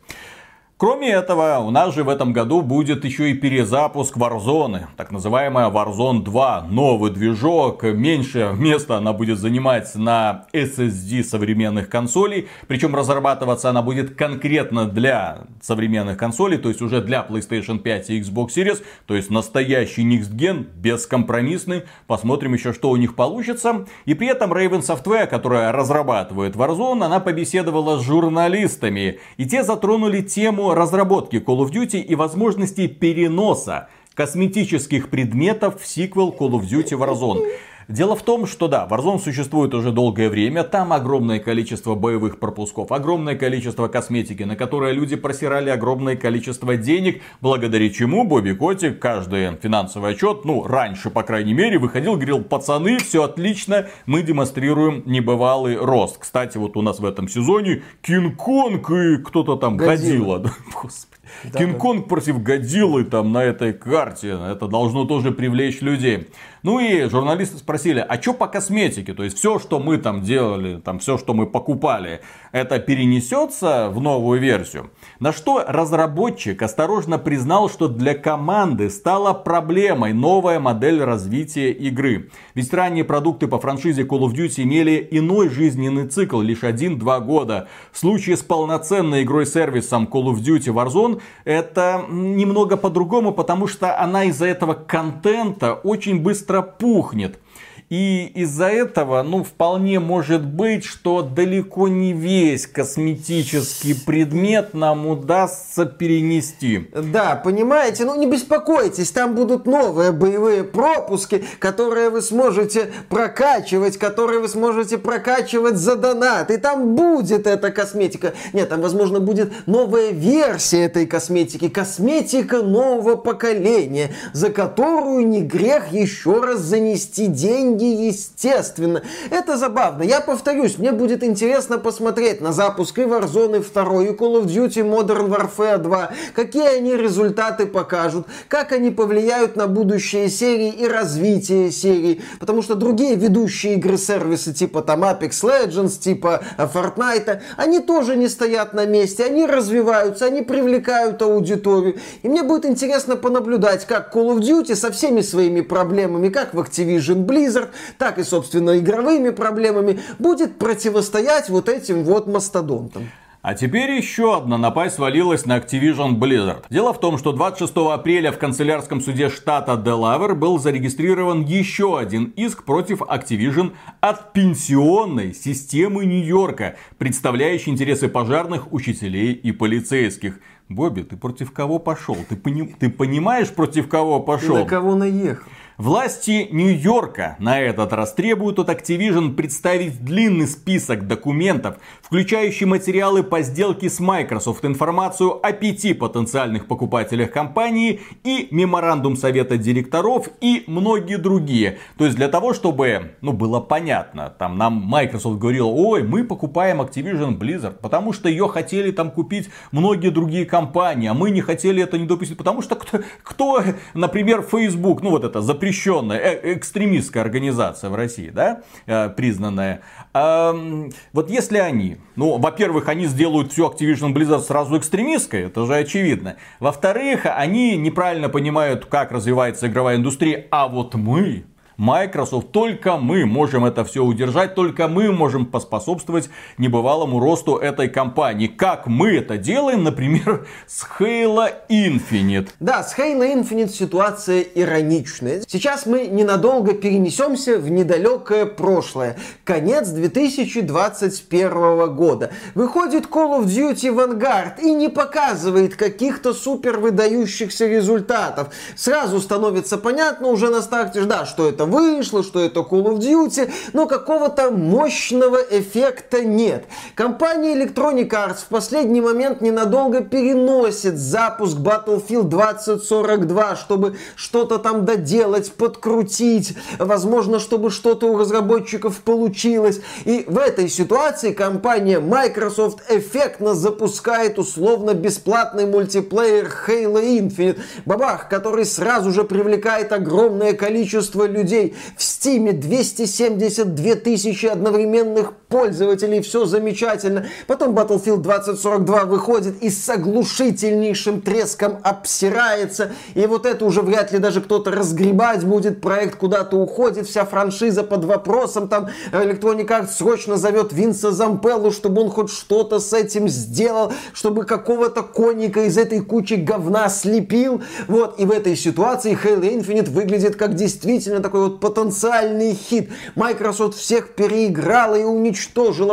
Кроме этого, у нас же в этом году будет еще и перезапуск Warzone, так называемая Warzone 2, новый движок, меньше места она будет занимать на SSD современных консолей, причем разрабатываться она будет конкретно для современных консолей, то есть уже для PlayStation 5 и Xbox Series, то есть настоящий Next Gen, бескомпромиссный, посмотрим еще, что у них получится. И при этом Raven Software, которая разрабатывает Warzone, она побеседовала с журналистами, и те затронули тему разработки Call of Duty и возможности переноса косметических предметов в сиквел Call of Duty Warzone. Дело в том, что да, Warzone существует уже долгое время, там огромное количество боевых пропусков, огромное количество косметики, на которое люди просирали огромное количество денег, благодаря чему Бобби Котик каждый финансовый отчет, ну, раньше, по крайней мере, выходил, говорил, пацаны, все отлично, мы демонстрируем небывалый рост. Кстати, вот у нас в этом сезоне Кинг-Конг и кто-то там Годзилла. Господи. Да, Кинг-Конг против Годзиллы там на этой карте. Это должно тоже привлечь людей. Ну и журналисты спросили, а что по косметике? То есть все, что мы там делали, там все, что мы покупали, это перенесется в новую версию? На что разработчик осторожно признал, что для команды стала проблемой новая модель развития игры. Ведь ранние продукты по франшизе Call of Duty имели иной жизненный цикл, лишь 1-2 года. В случае с полноценной игрой-сервисом Call of Duty Warzone это немного по-другому, потому что она из-за этого контента очень быстро пухнет. И из-за этого, ну, вполне может быть, что далеко не весь косметический предмет нам удастся перенести. Да, понимаете, ну не беспокойтесь, там будут новые боевые пропуски, которые вы сможете прокачивать, которые вы сможете прокачивать за донат. И там будет эта косметика. Нет, там, возможно, будет новая версия этой косметики. Косметика нового поколения, за которую не грех еще раз занести деньги деньги, естественно. Это забавно. Я повторюсь, мне будет интересно посмотреть на запуск и Warzone 2, и Call of Duty Modern Warfare 2, какие они результаты покажут, как они повлияют на будущее серии и развитие серии, потому что другие ведущие игры-сервисы типа там Apex Legends, типа Fortnite, они тоже не стоят на месте, они развиваются, они привлекают аудиторию. И мне будет интересно понаблюдать, как Call of Duty со всеми своими проблемами, как в Activision Blizzard, так и, собственно, игровыми проблемами, будет противостоять вот этим вот мастодонтам. А теперь еще одна напасть свалилась на Activision Blizzard. Дело в том, что 26 апреля в канцелярском суде штата Делавер был зарегистрирован еще один иск против Activision от пенсионной системы Нью-Йорка, представляющей интересы пожарных, учителей и полицейских. Бобби, ты против кого пошел? Ты, пони... ты понимаешь, против кого пошел? Ты на кого наехал? Власти Нью-Йорка на этот раз требуют от Activision представить длинный список документов, включающий материалы по сделке с Microsoft, информацию о пяти потенциальных покупателях компании и меморандум совета директоров и многие другие. То есть для того, чтобы ну, было понятно, там нам Microsoft говорил, ой, мы покупаем Activision Blizzard, потому что ее хотели там купить многие другие компании, а мы не хотели это не допустить, потому что кто, кто например, Facebook, ну вот это запрещено запрещенная э экстремистская организация в России, да, э, признанная. Э, вот если они, ну, во-первых, они сделают всю Activision Blizzard сразу экстремистской, это же очевидно. Во-вторых, они неправильно понимают, как развивается игровая индустрия, а вот мы, Microsoft, только мы можем это все удержать, только мы можем поспособствовать небывалому росту этой компании. Как мы это делаем, например, с Halo Infinite. Да, с Halo Infinite ситуация ироничная. Сейчас мы ненадолго перенесемся в недалекое прошлое. Конец 2021 года. Выходит Call of Duty Vanguard и не показывает каких-то супер выдающихся результатов. Сразу становится понятно уже на старте, да, что это это вышло, что это Call of Duty, но какого-то мощного эффекта нет. Компания Electronic Arts в последний момент ненадолго переносит запуск Battlefield 2042, чтобы что-то там доделать, подкрутить, возможно, чтобы что-то у разработчиков получилось. И в этой ситуации компания Microsoft эффектно запускает условно-бесплатный мультиплеер Halo Infinite, бабах, который сразу же привлекает огромное количество людей людей. В Стиме 272 тысячи одновременных пользователей. Все замечательно. Потом Battlefield 2042 выходит и с оглушительнейшим треском обсирается. И вот это уже вряд ли даже кто-то разгребать будет. Проект куда-то уходит. Вся франшиза под вопросом. Там Electronic Arts срочно зовет Винса Зампеллу, чтобы он хоть что-то с этим сделал. Чтобы какого-то коника из этой кучи говна слепил. Вот. И в этой ситуации Halo Infinite выглядит как действительно такой вот потенциальный хит. Microsoft всех переиграла и уничтожила,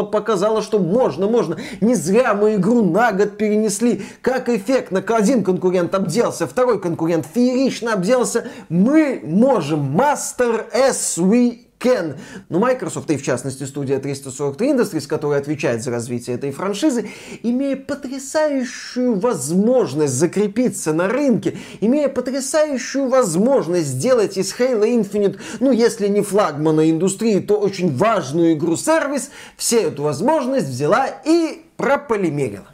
показала, что можно, можно. Не зря мы игру на год перенесли. Как эффектно один конкурент обделся, второй конкурент феерично обделся. Мы можем. Master as we Ken. Но Microsoft, и в частности студия 343 Industries, которая отвечает за развитие этой франшизы, имея потрясающую возможность закрепиться на рынке, имея потрясающую возможность сделать из Halo Infinite, ну если не флагмана индустрии, то очень важную игру-сервис, все эту возможность взяла и прополимерила.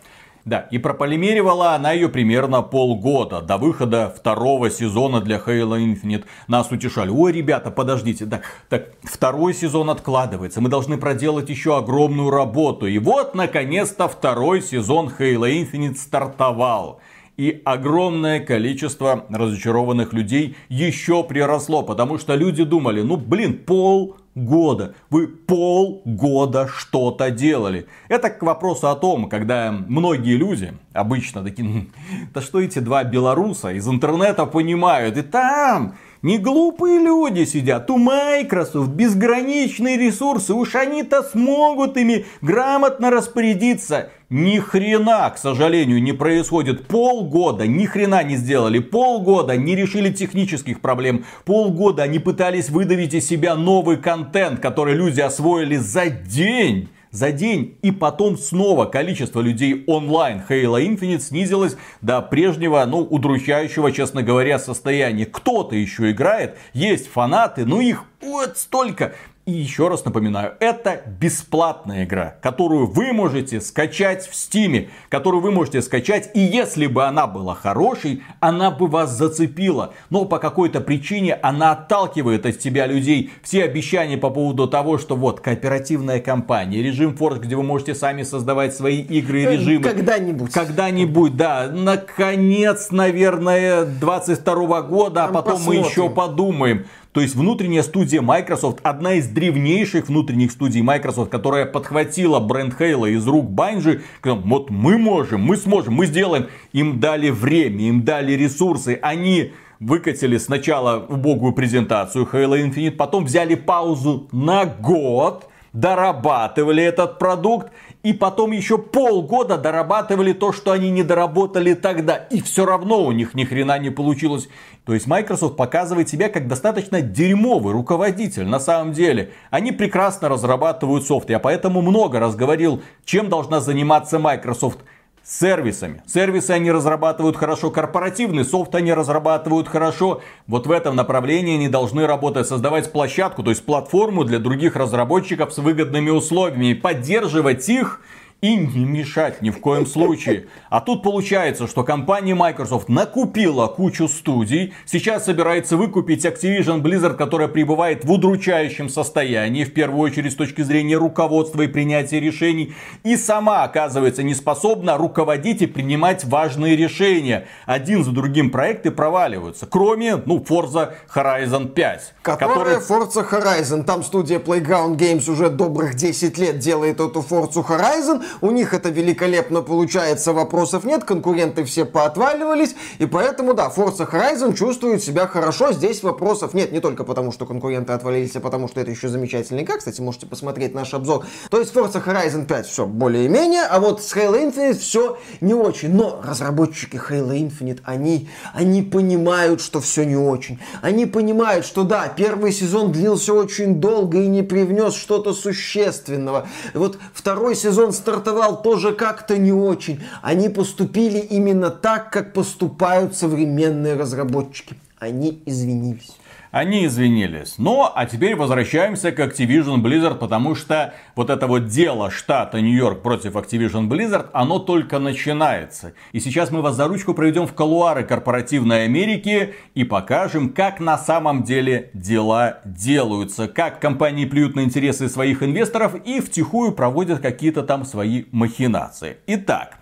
Да, и прополимеривала она ее примерно полгода до выхода второго сезона для Halo Infinite. Нас утешали. Ой, ребята, подождите, так, так, второй сезон откладывается. Мы должны проделать еще огромную работу. И вот, наконец-то, второй сезон Halo Infinite стартовал. И огромное количество разочарованных людей еще приросло, потому что люди думали, ну блин, пол года. Вы полгода что-то делали. Это к вопросу о том, когда многие люди, обычно такие, да что эти два белоруса из интернета понимают, и там не глупые люди сидят, у Microsoft безграничные ресурсы, уж они-то смогут ими грамотно распорядиться. Ни хрена, к сожалению, не происходит. Полгода ни хрена не сделали. Полгода не решили технических проблем. Полгода они пытались выдавить из себя новый контент, который люди освоили за день за день. И потом снова количество людей онлайн Halo Infinite снизилось до прежнего, ну, удручающего, честно говоря, состояния. Кто-то еще играет, есть фанаты, но их вот столько. И еще раз напоминаю, это бесплатная игра, которую вы можете скачать в Стиме, которую вы можете скачать, и если бы она была хорошей, она бы вас зацепила. Но по какой-то причине она отталкивает от тебя людей. Все обещания по поводу того, что вот кооперативная компания, режим Force, где вы можете сами создавать свои игры и э, режимы. Когда-нибудь. Когда-нибудь, да. Наконец, наверное, 22 года, а потом посмотрим. мы еще подумаем. То есть внутренняя студия Microsoft, одна из древнейших внутренних студий Microsoft, которая подхватила бренд Halo из рук Bungie, вот мы можем, мы сможем, мы сделаем. Им дали время, им дали ресурсы, они выкатили сначала убогую презентацию Halo Infinite, потом взяли паузу на год, дорабатывали этот продукт и потом еще полгода дорабатывали то, что они не доработали тогда. И все равно у них ни хрена не получилось. То есть Microsoft показывает себя как достаточно дерьмовый руководитель на самом деле. Они прекрасно разрабатывают софт. Я поэтому много раз говорил, чем должна заниматься Microsoft – сервисами. Сервисы они разрабатывают хорошо, корпоративный софт они разрабатывают хорошо. Вот в этом направлении они должны работать, создавать площадку, то есть платформу для других разработчиков с выгодными условиями, поддерживать их и не мешать ни в коем случае. А тут получается, что компания Microsoft накупила кучу студий, сейчас собирается выкупить Activision Blizzard, которая пребывает в удручающем состоянии, в первую очередь с точки зрения руководства и принятия решений, и сама оказывается не способна руководить и принимать важные решения. Один за другим проекты проваливаются, кроме, ну, Forza Horizon 5. Которая который... Forza Horizon, там студия Playground Games уже добрых 10 лет делает эту Forza Horizon, у них это великолепно получается, вопросов нет, конкуренты все поотваливались, и поэтому, да, Forza Horizon чувствует себя хорошо, здесь вопросов нет, не только потому, что конкуренты отвалились, а потому, что это еще замечательный игра, кстати, можете посмотреть наш обзор. То есть Forza Horizon 5 все более-менее, а вот с Halo Infinite все не очень. Но разработчики Halo Infinite, они, они понимают, что все не очень. Они понимают, что да, первый сезон длился очень долго и не привнес что-то существенного. Вот второй сезон стартовал стартовал тоже как-то не очень. Они поступили именно так, как поступают современные разработчики. Они извинились. Они извинились. Но, а теперь возвращаемся к Activision Blizzard, потому что вот это вот дело штата Нью-Йорк против Activision Blizzard, оно только начинается. И сейчас мы вас за ручку проведем в колуары корпоративной Америки и покажем, как на самом деле дела делаются. Как компании плюют на интересы своих инвесторов и втихую проводят какие-то там свои махинации. Итак,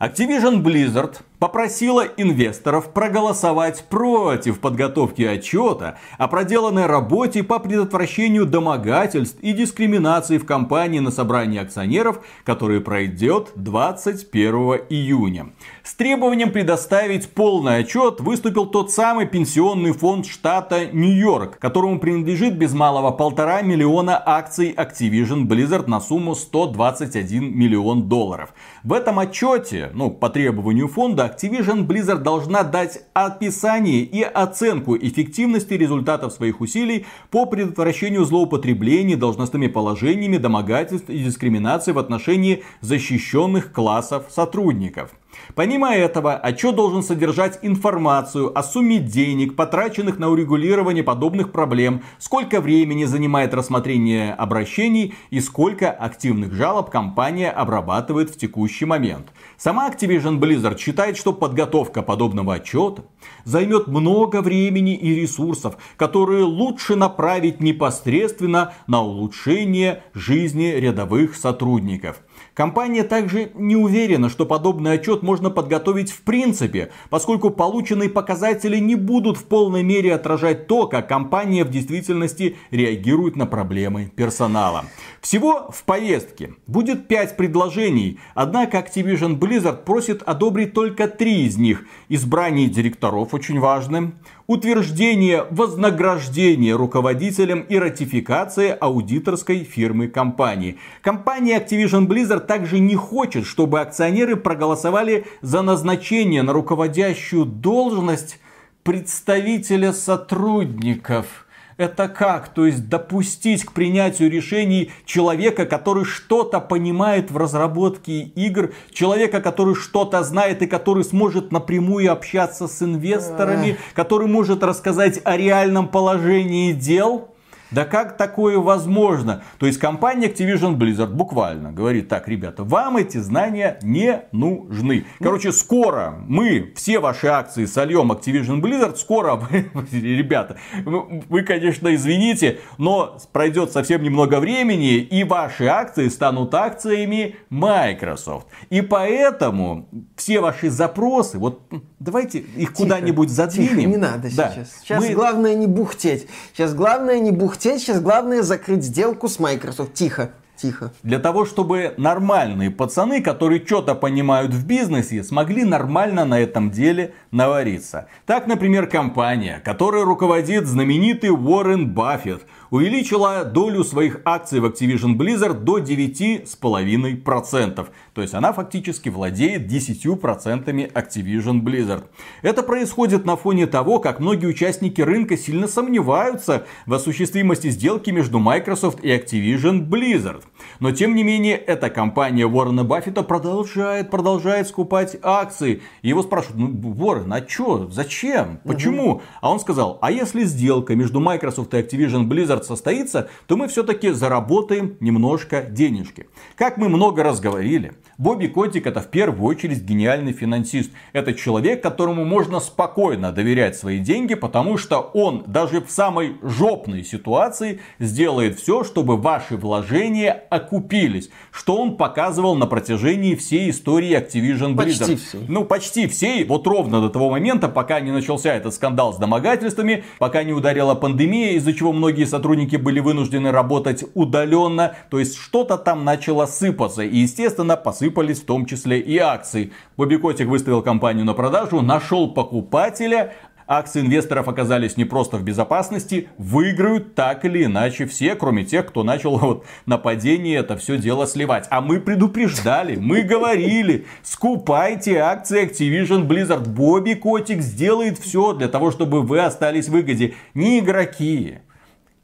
Activision Blizzard попросила инвесторов проголосовать против подготовки отчета о проделанной работе по предотвращению домогательств и дискриминации в компании на собрании акционеров, которое пройдет 21 июня. С требованием предоставить полный отчет выступил тот самый пенсионный фонд штата Нью-Йорк, которому принадлежит без малого полтора миллиона акций Activision Blizzard на сумму 121 миллион долларов. В этом отчете, ну, по требованию фонда, Activision Blizzard должна дать описание и оценку эффективности результатов своих усилий по предотвращению злоупотреблений должностными положениями, домогательств и дискриминации в отношении защищенных классов сотрудников. Помимо этого, отчет должен содержать информацию о сумме денег, потраченных на урегулирование подобных проблем, сколько времени занимает рассмотрение обращений и сколько активных жалоб компания обрабатывает в текущий момент. Сама Activision Blizzard считает, что подготовка подобного отчета займет много времени и ресурсов, которые лучше направить непосредственно на улучшение жизни рядовых сотрудников. Компания также не уверена, что подобный отчет можно подготовить в принципе, поскольку полученные показатели не будут в полной мере отражать то, как компания в действительности реагирует на проблемы персонала. Всего в повестке будет 5 предложений, однако Activision Blizzard просит одобрить только 3 из них. Избрание директоров очень важно, утверждение вознаграждения руководителям и ратификация аудиторской фирмы компании. Компания Activision Blizzard также не хочет, чтобы акционеры проголосовали за назначение на руководящую должность представителя сотрудников. Это как? То есть допустить к принятию решений человека, который что-то понимает в разработке игр, человека, который что-то знает и который сможет напрямую общаться с инвесторами, который может рассказать о реальном положении дел. Да как такое возможно? То есть компания Activision Blizzard буквально говорит, так, ребята, вам эти знания не нужны. Короче, скоро мы все ваши акции сольем Activision Blizzard, скоро, ребята, вы, конечно, извините, но пройдет совсем немного времени, и ваши акции станут акциями Microsoft. И поэтому все ваши запросы, вот давайте их куда-нибудь задвинем. Тихо, не надо да. сейчас. Сейчас мы... главное не бухтеть. Сейчас главное не бухтеть хотеть. Сейчас главное закрыть сделку с Microsoft. Тихо. Тихо. Для того, чтобы нормальные пацаны, которые что-то понимают в бизнесе, смогли нормально на этом деле навариться. Так, например, компания, которой руководит знаменитый Уоррен Баффет, увеличила долю своих акций в Activision Blizzard до 9,5%. То есть она фактически владеет 10% Activision Blizzard. Это происходит на фоне того, как многие участники рынка сильно сомневаются в осуществимости сделки между Microsoft и Activision Blizzard. Но тем не менее, эта компания Уоррена Баффета продолжает, продолжает скупать акции. И его спрашивают, ну, Уоррен, а что, зачем, почему? Угу. А он сказал, а если сделка между Microsoft и Activision Blizzard состоится, то мы все-таки заработаем немножко денежки. Как мы много раз говорили, Бобби Котик это в первую очередь гениальный финансист. Это человек, которому можно спокойно доверять свои деньги, потому что он даже в самой жопной ситуации сделает все, чтобы ваши вложения окупились. Что он показывал на протяжении всей истории Activision Blizzard. Почти всей. Ну, почти всей. Вот ровно до того момента, пока не начался этот скандал с домогательствами, пока не ударила пандемия, из-за чего многие сотрудники были вынуждены работать удаленно. То есть что-то там начало сыпаться. И, естественно, посыпались в том числе и акции. Бобби Котик выставил компанию на продажу, нашел покупателя, акции инвесторов оказались не просто в безопасности, выиграют так или иначе все, кроме тех, кто начал вот нападение это все дело сливать. А мы предупреждали, мы говорили, скупайте акции Activision Blizzard. Бобби Котик сделает все для того, чтобы вы остались в выгоде. Не игроки,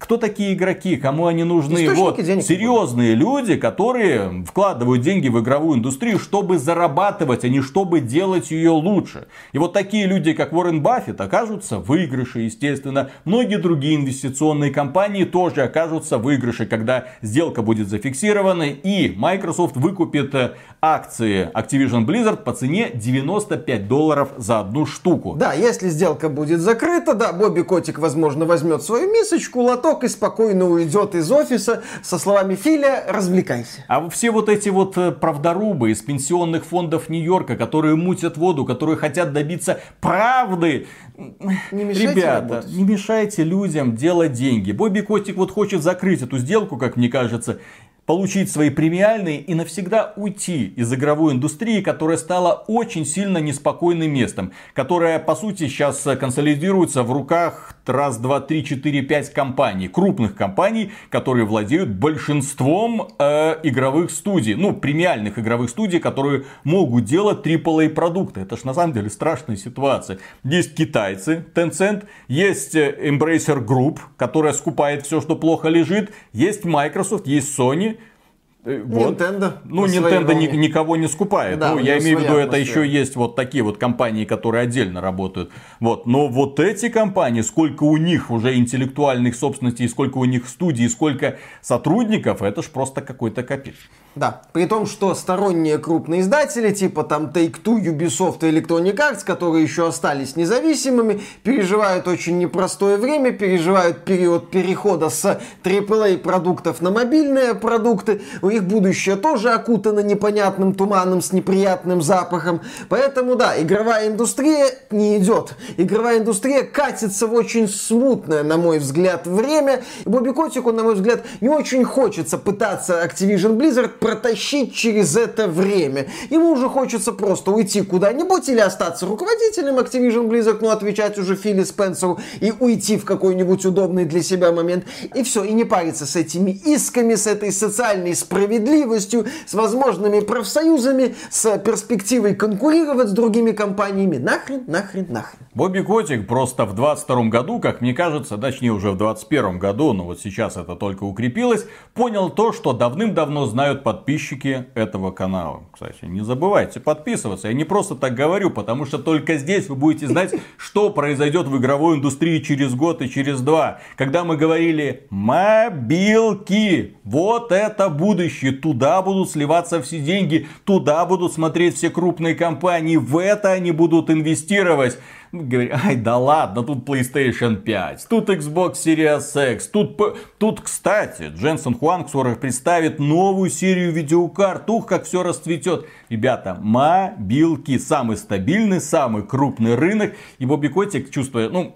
кто такие игроки, кому они нужны? Источники вот денег серьезные люди, которые вкладывают деньги в игровую индустрию, чтобы зарабатывать, а не чтобы делать ее лучше. И вот такие люди, как Уоррен Баффет, окажутся в выигрыше, естественно. Многие другие инвестиционные компании тоже окажутся в выигрыше, когда сделка будет зафиксирована и Microsoft выкупит э, акции Activision Blizzard по цене 95 долларов за одну штуку. Да, если сделка будет закрыта, да, Бобби Котик, возможно, возьмет свою мисочку, лоток платок и спокойно уйдет из офиса со словами «Филя, развлекайся». А все вот эти вот э, правдорубы из пенсионных фондов Нью-Йорка, которые мутят воду, которые хотят добиться правды, не мешайте Ребята, работать. не мешайте людям делать деньги. Бобби Котик вот хочет закрыть эту сделку, как мне кажется, получить свои премиальные и навсегда уйти из игровой индустрии, которая стала очень сильно неспокойным местом, которая по сути сейчас консолидируется в руках раз, два, три, четыре, пять компаний, крупных компаний, которые владеют большинством э, игровых студий, ну премиальных игровых студий, которые могут делать AAA продукты. Это ж на самом деле страшная ситуация. Есть китайцы, Tencent, есть э, Embracer Group, которая скупает все, что плохо лежит, есть Microsoft, есть Sony, Э, вот. Nintendo. Ну, Nintendo ни, никого не скупает. Да, ну, я имею в виду, это еще есть вот такие вот компании, которые отдельно работают. Вот. Но вот эти компании, сколько у них уже интеллектуальных собственностей, сколько у них студий, сколько сотрудников, это ж просто какой-то капец. Да, при том, что сторонние крупные издатели, типа там Take-Two, Ubisoft и Electronic Arts, которые еще остались независимыми, переживают очень непростое время, переживают период перехода с AAA продуктов на мобильные продукты. У их будущее тоже окутано непонятным туманом с неприятным запахом. Поэтому, да, игровая индустрия не идет. Игровая индустрия катится в очень смутное, на мой взгляд, время. И Бобби Котику, на мой взгляд, не очень хочется пытаться Activision Blizzard протащить через это время. Ему уже хочется просто уйти куда-нибудь или остаться руководителем Activision Blizzard, ну, отвечать уже Филли Спенсеру и уйти в какой-нибудь удобный для себя момент. И все, и не париться с этими исками, с этой социальной справедливостью с возможными профсоюзами, с перспективой конкурировать с другими компаниями. Нахрен, нахрен, нахрен. Бобби Котик просто в 22 году, как мне кажется, точнее уже в 21 году, но вот сейчас это только укрепилось, понял то, что давным-давно знают подписчики этого канала. Кстати, не забывайте подписываться. Я не просто так говорю, потому что только здесь вы будете знать, что произойдет в игровой индустрии через год и через два. Когда мы говорили мобилки, вот это будущее, туда будут сливаться все деньги, туда будут смотреть все крупные компании, в это они будут инвестировать говорит, ай да ладно, тут PlayStation 5, тут Xbox Series X, тут, тут кстати, Дженсен Хуанг скоро представит новую серию видеокарт, ух, как все расцветет. Ребята, мобилки, самый стабильный, самый крупный рынок, и Бобби Котик, чувствуя, ну,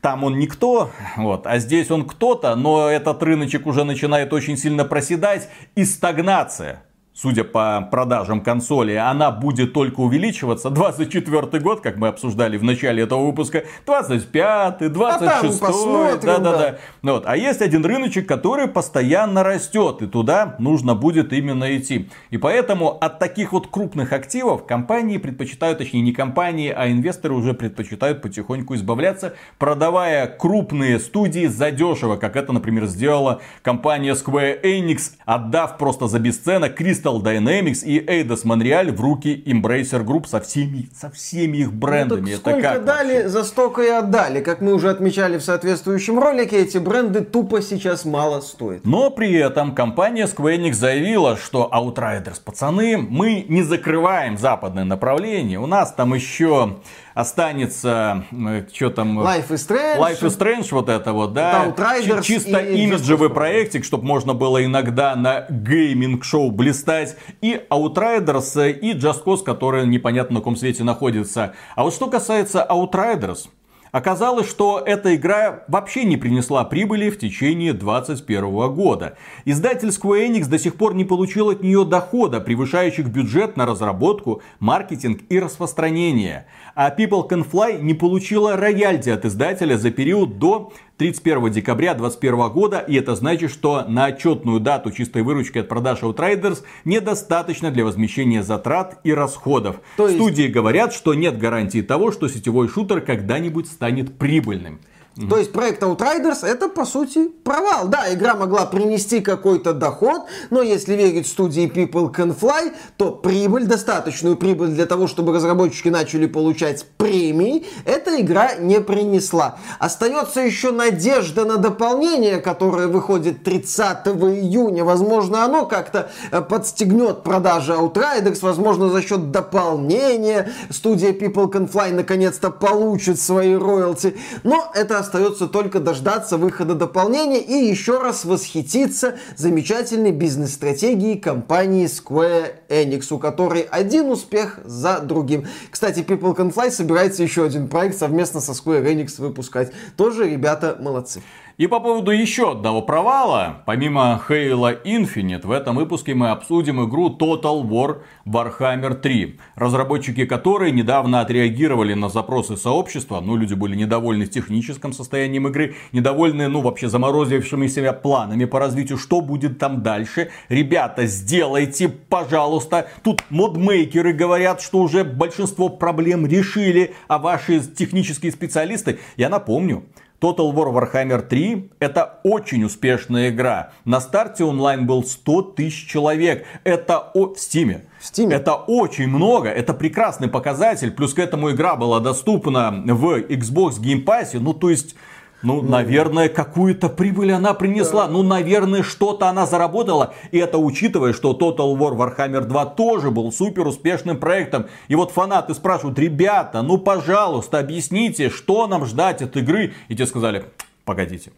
там он никто, вот, а здесь он кто-то, но этот рыночек уже начинает очень сильно проседать. И стагнация судя по продажам консоли, она будет только увеличиваться. 24 год, как мы обсуждали в начале этого выпуска, 25 26 а да, да, да. Ну вот. А есть один рыночек, который постоянно растет, и туда нужно будет именно идти. И поэтому от таких вот крупных активов компании предпочитают, точнее не компании, а инвесторы уже предпочитают потихоньку избавляться, продавая крупные студии задешево, как это, например, сделала компания Square Enix, отдав просто за бесценок Crystal Crystal Dynamics и Eidos Montreal в руки Embracer Group со всеми, со всеми их брендами. Ну, Это сколько как дали, вообще? за столько и отдали. Как мы уже отмечали в соответствующем ролике, эти бренды тупо сейчас мало стоят. Но при этом компания Square Enix заявила, что Outriders, пацаны, мы не закрываем западное направление. У нас там еще останется, э, что там... Life is Strange. Life is Strange, вот это вот, да. Outriders Чисто и имиджевый проектик, чтобы можно было иногда на гейминг-шоу блистать. И Outriders, и Just Cause, который непонятно на каком свете находится. А вот что касается Outriders, Оказалось, что эта игра вообще не принесла прибыли в течение 2021 года. Издатель Square Enix до сих пор не получил от нее дохода, превышающих бюджет на разработку, маркетинг и распространение. А People Can Fly не получила роялти от издателя за период до 31 декабря 2021 года, и это значит, что на отчетную дату чистой выручки от продаж Outriders недостаточно для возмещения затрат и расходов. То есть... Студии говорят, что нет гарантии того, что сетевой шутер когда-нибудь станет прибыльным. Mm-hmm. То есть проект Outriders это по сути провал. Да, игра могла принести какой-то доход, но если верить студии People Can Fly, то прибыль, достаточную прибыль для того, чтобы разработчики начали получать премии, эта игра не принесла. Остается еще надежда на дополнение, которое выходит 30 июня. Возможно, оно как-то э, подстегнет продажи Outriders, возможно, за счет дополнения студия People Can Fly наконец-то получит свои роялти. Но это остается только дождаться выхода дополнения и еще раз восхититься замечательной бизнес-стратегией компании Square Enix, у которой один успех за другим. Кстати, People Can Fly собирается еще один проект совместно со Square Enix выпускать. Тоже ребята молодцы. И по поводу еще одного провала, помимо Halo Infinite, в этом выпуске мы обсудим игру Total War Warhammer 3, разработчики которой недавно отреагировали на запросы сообщества, ну люди были недовольны техническим состоянием игры, недовольны, ну вообще заморозившимися планами по развитию, что будет там дальше. Ребята, сделайте, пожалуйста. Тут модмейкеры говорят, что уже большинство проблем решили, а ваши технические специалисты, я напомню, Total War Warhammer 3 это очень успешная игра. На старте онлайн был 100 тысяч человек. Это о... в Steam. В Steam. Это очень много, это прекрасный показатель. Плюс к этому игра была доступна в Xbox Game Pass. Ну, то есть, ну, наверное, какую-то прибыль она принесла. Ну, наверное, что-то она заработала. И это учитывая, что Total War Warhammer 2 тоже был супер успешным проектом. И вот фанаты спрашивают, ребята, ну, пожалуйста, объясните, что нам ждать от игры. И те сказали, погодите.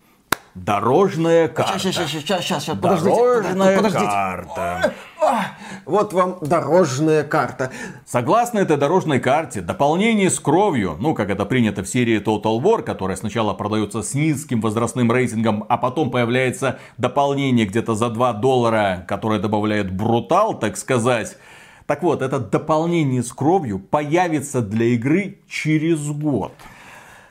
Дорожная карта. Сейчас, сейчас, сейчас, сейчас, подождите. Дорожная подождите. карта. Вот вам дорожная карта. Согласно этой дорожной карте, дополнение с кровью, ну как это принято в серии Total War, которая сначала продается с низким возрастным рейтингом, а потом появляется дополнение где-то за 2 доллара, которое добавляет брутал, так сказать. Так вот, это дополнение с кровью появится для игры через год.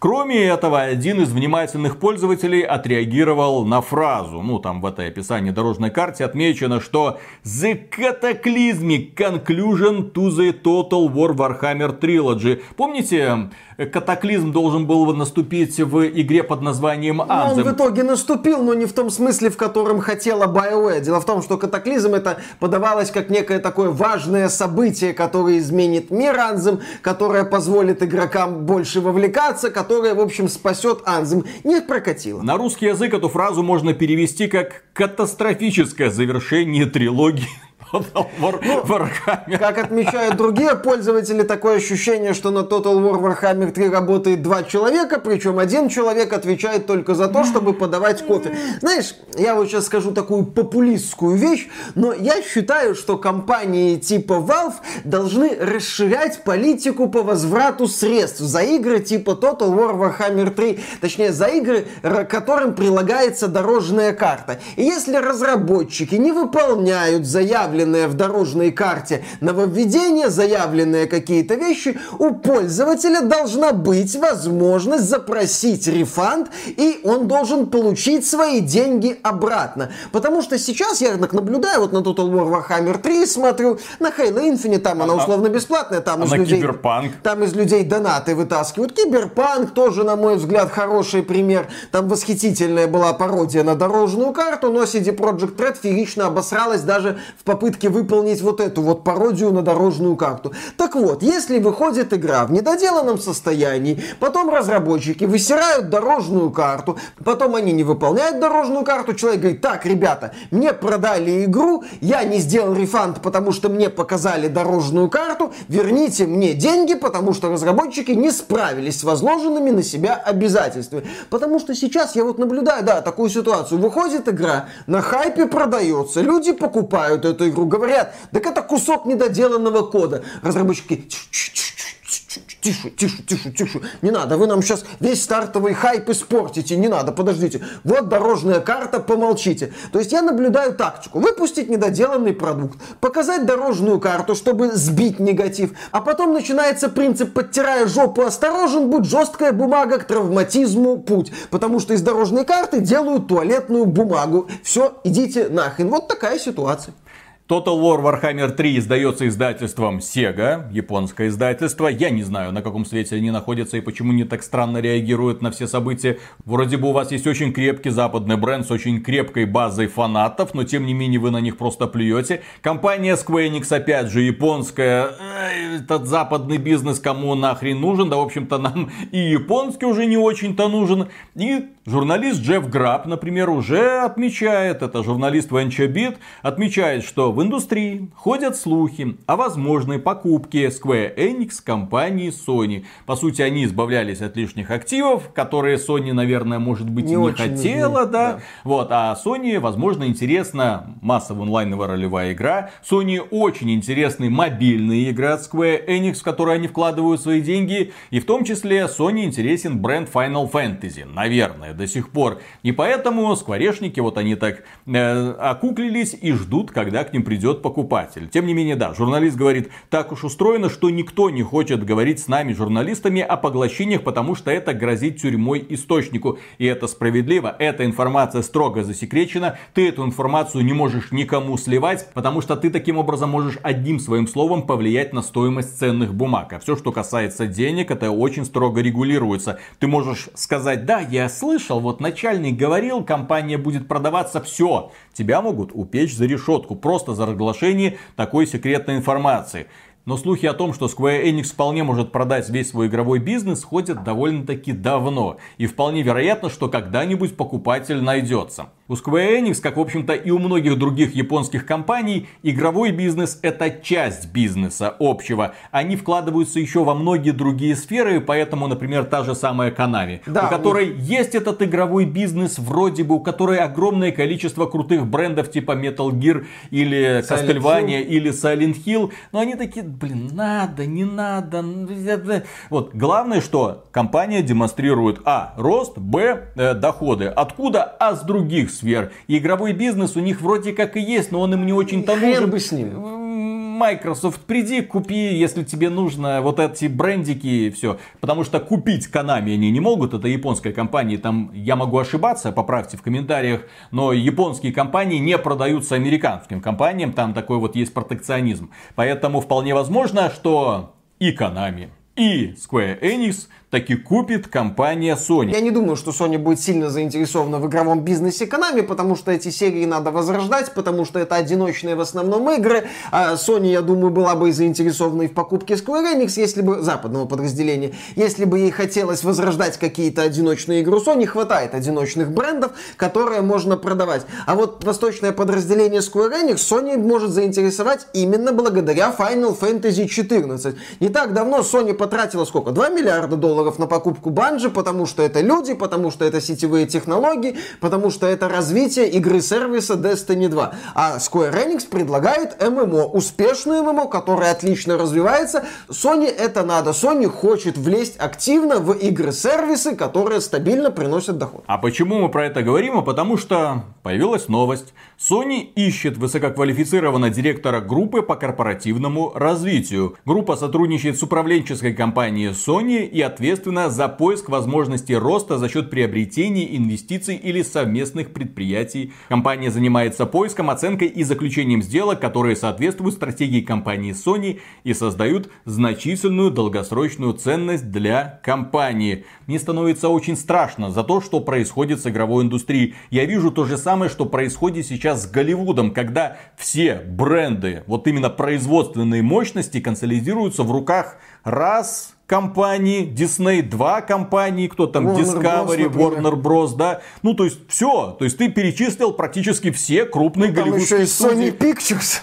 Кроме этого, один из внимательных пользователей отреагировал на фразу. Ну, там в этой описании дорожной карте отмечено, что The Cataclysmic Conclusion to the Total War Warhammer Trilogy. Помните, катаклизм должен был наступить в игре под названием Anthem. Ну, он в итоге наступил, но не в том смысле, в котором хотела BioWare. Дело в том, что катаклизм это подавалось как некое такое важное событие, которое изменит мир Anthem, которое позволит игрокам больше вовлекаться, которое, в общем, спасет Anthem. Не прокатило. На русский язык эту фразу можно перевести как катастрофическое завершение трилогии Warhammer. Как отмечают другие пользователи, такое ощущение, что на Total War Warhammer 3 работает два человека, причем один человек отвечает только за то, чтобы подавать кофе. Знаешь, я вот сейчас скажу такую популистскую вещь, но я считаю, что компании типа Valve должны расширять политику по возврату средств за игры типа Total War Warhammer 3, точнее за игры, которым прилагается дорожная карта. И если разработчики не выполняют заявленные заявленное в дорожной карте нововведение, заявленные какие-то вещи, у пользователя должна быть возможность запросить refund, и он должен получить свои деньги обратно. Потому что сейчас я так наблюдаю, вот на Total War Warhammer 3 смотрю, на Halo Infinite, там она а, условно бесплатная, там а из людей... Киберпанк? Там из людей донаты вытаскивают. Киберпанк тоже, на мой взгляд, хороший пример. Там восхитительная была пародия на дорожную карту, но CD Projekt Red феерично обосралась даже в попытке попытке выполнить вот эту вот пародию на дорожную карту. Так вот, если выходит игра в недоделанном состоянии, потом разработчики высирают дорожную карту, потом они не выполняют дорожную карту, человек говорит, так, ребята, мне продали игру, я не сделал рефанд, потому что мне показали дорожную карту, верните мне деньги, потому что разработчики не справились с возложенными на себя обязательствами. Потому что сейчас я вот наблюдаю, да, такую ситуацию. Выходит игра, на хайпе продается, люди покупают эту игру, говорят, так это кусок недоделанного кода. Разработчики, тише, тише, тише, тише, не надо, вы нам сейчас весь стартовый хайп испортите, не надо, подождите. Вот дорожная карта, помолчите. То есть я наблюдаю тактику. Выпустить недоделанный продукт, показать дорожную карту, чтобы сбить негатив, а потом начинается принцип «подтирая жопу осторожен, будь жесткая бумага к травматизму путь». Потому что из дорожной карты делают туалетную бумагу. Все, идите нахрен. Вот такая ситуация. Total War Warhammer 3 издается издательством Sega, японское издательство. Я не знаю, на каком свете они находятся и почему они так странно реагируют на все события. Вроде бы у вас есть очень крепкий западный бренд с очень крепкой базой фанатов, но тем не менее вы на них просто плюете. Компания Square Enix, опять же, японская. Этот западный бизнес кому нахрен нужен? Да, в общем-то, нам и японский уже не очень-то нужен. И журналист Джефф Граб, например, уже отмечает, это журналист Venture отмечает, что в индустрии ходят слухи о возможной покупке Square Enix компании Sony. По сути, они избавлялись от лишних активов, которые Sony, наверное, может быть, не, не хотела, да. да. Вот, а Sony, возможно, интересна массовая онлайновая ролевая игра. Sony очень интересны мобильные игры от Square Enix, в которые они вкладывают свои деньги. И в том числе Sony интересен бренд Final Fantasy, наверное, до сих пор. И поэтому скворечники, вот они так э, окуклились и ждут, когда к ним придет покупатель. Тем не менее, да, журналист говорит, так уж устроено, что никто не хочет говорить с нами, журналистами, о поглощениях, потому что это грозит тюрьмой источнику. И это справедливо, эта информация строго засекречена, ты эту информацию не можешь никому сливать, потому что ты таким образом можешь одним своим словом повлиять на стоимость ценных бумаг. А все, что касается денег, это очень строго регулируется. Ты можешь сказать, да, я слышал, вот начальник говорил, компания будет продаваться, все, тебя могут упечь за решетку, просто за разглашение такой секретной информации. Но слухи о том, что Square Enix вполне может продать весь свой игровой бизнес, ходят довольно-таки давно. И вполне вероятно, что когда-нибудь покупатель найдется. У Square Enix, как в общем-то и у многих других японских компаний, игровой бизнес это часть бизнеса общего. Они вкладываются еще во многие другие сферы, поэтому, например, та же самая Konami, да, у которой вот... есть этот игровой бизнес, вроде бы, у которой огромное количество крутых брендов типа Metal Gear или Castlevania или Silent Hill, но они такие, блин, надо, не надо. Вот, главное, что компания демонстрирует, а, рост, б, э, доходы. Откуда? А с других сфер. И игровой бизнес у них вроде как и есть, но он им не очень-то нужен. бы с ним Microsoft, приди, купи, если тебе нужно вот эти брендики и все. Потому что купить Konami они не могут, это японская компания, там я могу ошибаться, поправьте в комментариях, но японские компании не продаются американским компаниям, там такой вот есть протекционизм. Поэтому вполне возможно, что и Konami, и Square Enix таки купит компания Sony. Я не думаю, что Sony будет сильно заинтересована в игровом бизнесе Konami, потому что эти серии надо возрождать, потому что это одиночные в основном игры. А Sony, я думаю, была бы заинтересована и в покупке Square Enix, если бы западного подразделения, если бы ей хотелось возрождать какие-то одиночные игры. У Sony хватает одиночных брендов, которые можно продавать. А вот восточное подразделение Square Enix Sony может заинтересовать именно благодаря Final Fantasy 14. Не так давно Sony потратила сколько? 2 миллиарда долларов долларов на покупку банжи, потому что это люди, потому что это сетевые технологии, потому что это развитие игры-сервиса Destiny 2. А Square Enix предлагает ММО, успешную ММО, которая отлично развивается. Sony это надо. Sony хочет влезть активно в игры-сервисы, которые стабильно приносят доход. А почему мы про это говорим? А потому что появилась новость. Sony ищет высококвалифицированного директора группы по корпоративному развитию. Группа сотрудничает с управленческой компанией Sony и ответственна за поиск возможностей роста за счет приобретения, инвестиций или совместных предприятий. Компания занимается поиском, оценкой и заключением сделок, которые соответствуют стратегии компании Sony и создают значительную долгосрочную ценность для компании. Мне становится очень страшно за то, что происходит с игровой индустрией. Я вижу то же самое, что происходит сейчас с Голливудом, когда все бренды, вот именно производственные мощности консолидируются в руках раз компании, Disney, два компании, кто там, Warner Discovery, Bros, Warner Bros, да. Ну, то есть, все. То есть, ты перечислил практически все крупные ну, голливудские студии. Sony Pictures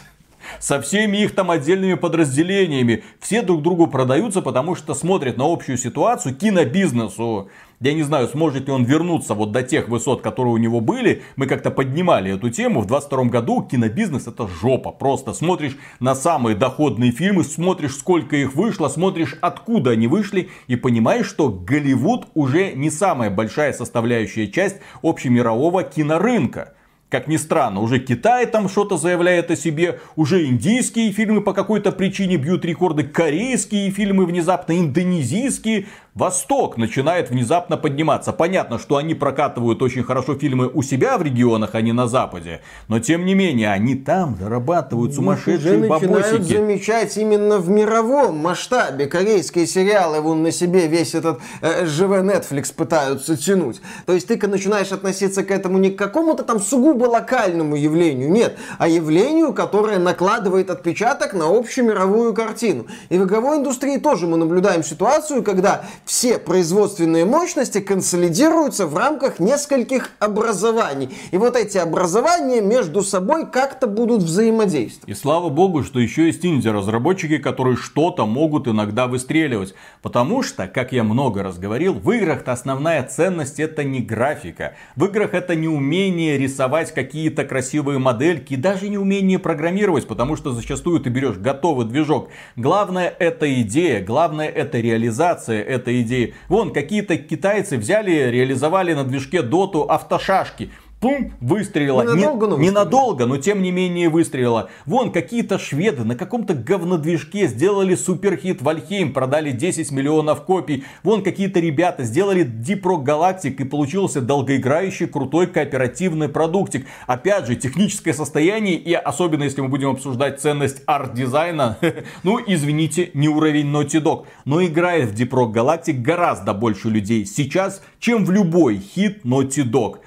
со всеми их там отдельными подразделениями. Все друг другу продаются, потому что смотрят на общую ситуацию кинобизнесу. Я не знаю, сможет ли он вернуться вот до тех высот, которые у него были. Мы как-то поднимали эту тему. В 22 году кинобизнес это жопа. Просто смотришь на самые доходные фильмы, смотришь сколько их вышло, смотришь откуда они вышли и понимаешь, что Голливуд уже не самая большая составляющая часть общемирового кинорынка. Как ни странно, уже Китай там что-то заявляет о себе, уже индийские фильмы по какой-то причине бьют рекорды, корейские фильмы внезапно, индонезийские. Восток начинает внезапно подниматься. Понятно, что они прокатывают очень хорошо фильмы у себя в регионах, а не на Западе. Но тем не менее, они там зарабатывают сумасшедшие уже бабосики. замечать именно в мировом масштабе. Корейские сериалы вон на себе весь этот э, живой Netflix пытаются тянуть. То есть ты начинаешь относиться к этому не к какому-то там сугубо локальному явлению, нет, а явлению, которое накладывает отпечаток на общую мировую картину. И в игровой индустрии тоже мы наблюдаем ситуацию, когда все производственные мощности консолидируются в рамках нескольких образований. И вот эти образования между собой как-то будут взаимодействовать. И слава богу, что еще есть инди-разработчики, которые что-то могут иногда выстреливать. Потому что, как я много раз говорил, в играх-то основная ценность это не графика. В играх это не умение рисовать какие-то красивые модельки, даже не умение программировать, потому что зачастую ты берешь готовый движок. Главное это идея, главное это реализация этой идеи. Вон, какие-то китайцы взяли, реализовали на движке доты автошашки, бум, выстрелила. Ненадолго, не, но ненадолго, но тем не менее выстрелила. Вон, какие-то шведы на каком-то говнодвижке сделали суперхит Valheim, продали 10 миллионов копий. Вон, какие-то ребята сделали Deep Rock Galactic и получился долгоиграющий крутой кооперативный продуктик. Опять же, техническое состояние и особенно если мы будем обсуждать ценность арт-дизайна, ну, извините, не уровень Naughty Dog. Но играет в Deep Rock Galactic гораздо больше людей сейчас, чем в любой хит Naughty Dog.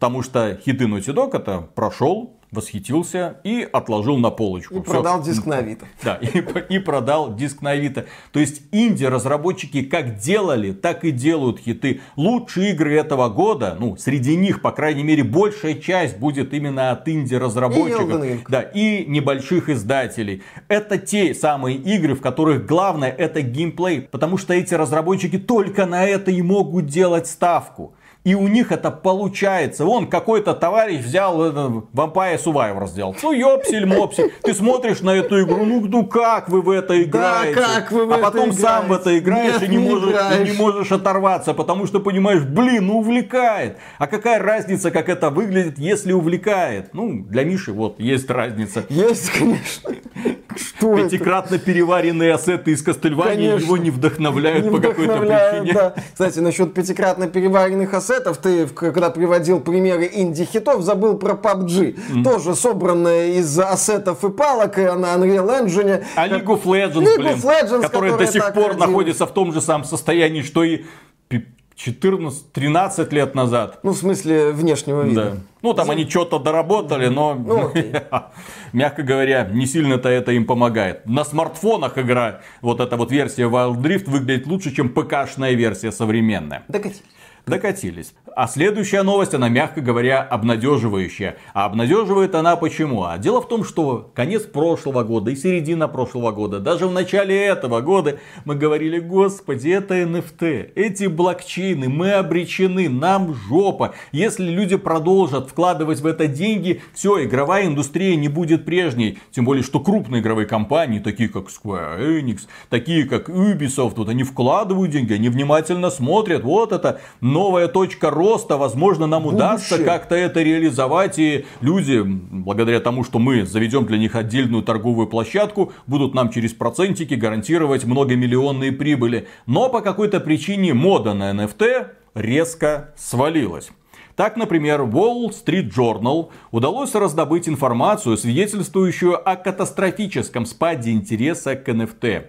Потому что хиты Naughty Dog это прошел, восхитился и отложил на полочку. И Все. продал диск на Авито. Да, и, и продал диск на Авито. То есть инди-разработчики как делали, так и делают хиты. Лучшие игры этого года, ну, среди них, по крайней мере, большая часть будет именно от инди-разработчиков. Да, и небольших издателей. Это те самые игры, в которых главное это геймплей. Потому что эти разработчики только на это и могут делать ставку. И у них это получается. Вон какой-то товарищ взял э, Vampire Survivor сделал. Ну ёпсель мопсель. Ты смотришь на эту игру, ну, ну как вы в это играете? Да, как вы в а это потом играете? сам в это играешь Нет, и не, не можешь, и не можешь оторваться, потому что понимаешь, блин, ну увлекает. А какая разница, как это выглядит, если увлекает? Ну, для Миши вот есть разница. Есть, конечно. Что это? Пятикратно переваренные ассеты из Кастельвании его не вдохновляют Не по какой-то причине. да. Кстати, насчет пятикратно переваренных ассетов, ты, когда приводил примеры инди-хитов, забыл про PUBG. Тоже собранная из ассетов и палок, и на Unreal Engine. А League of Legends, League блин, of Legends, которая до которая сих пор родилась. находится в том же самом состоянии, что и пи- 14-13 лет назад. Ну, в смысле, внешнего Да. вида. Ну, там они что-то доработали, но, Ну, мягко говоря, не сильно-то это им помогает. На смартфонах игра, вот эта вот версия Wild Drift выглядит лучше, чем ПК-шная версия современная. Докатись. Докатились. А следующая новость, она, мягко говоря, обнадеживающая. А обнадеживает она почему? А дело в том, что конец прошлого года и середина прошлого года, даже в начале этого года мы говорили, господи, это NFT, эти блокчейны, мы обречены, нам жопа. Если люди продолжат вкладывать в это деньги, все, игровая индустрия не будет прежней. Тем более, что крупные игровые компании, такие как Square Enix, такие как Ubisoft, вот они вкладывают деньги, они внимательно смотрят, вот это новая точка роста, возможно, нам удастся Будущее. как-то это реализовать, и люди, благодаря тому, что мы заведем для них отдельную торговую площадку, будут нам через процентики гарантировать многомиллионные прибыли. Но по какой-то причине мода на NFT резко свалилась. Так, например, Wall Street Journal удалось раздобыть информацию, свидетельствующую о катастрофическом спаде интереса к NFT.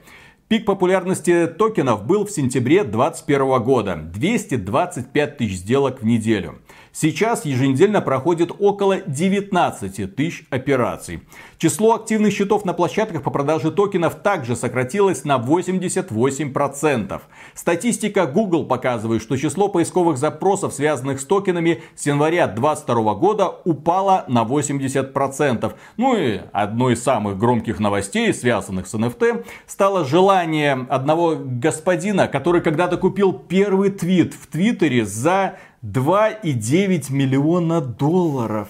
Пик популярности токенов был в сентябре 2021 года. 225 тысяч сделок в неделю. Сейчас еженедельно проходит около 19 тысяч операций. Число активных счетов на площадках по продаже токенов также сократилось на 88%. Статистика Google показывает, что число поисковых запросов, связанных с токенами, с января 2022 года упало на 80%. Ну и одной из самых громких новостей, связанных с NFT, стало желание одного господина, который когда-то купил первый твит в Твиттере за 2,9 миллиона долларов.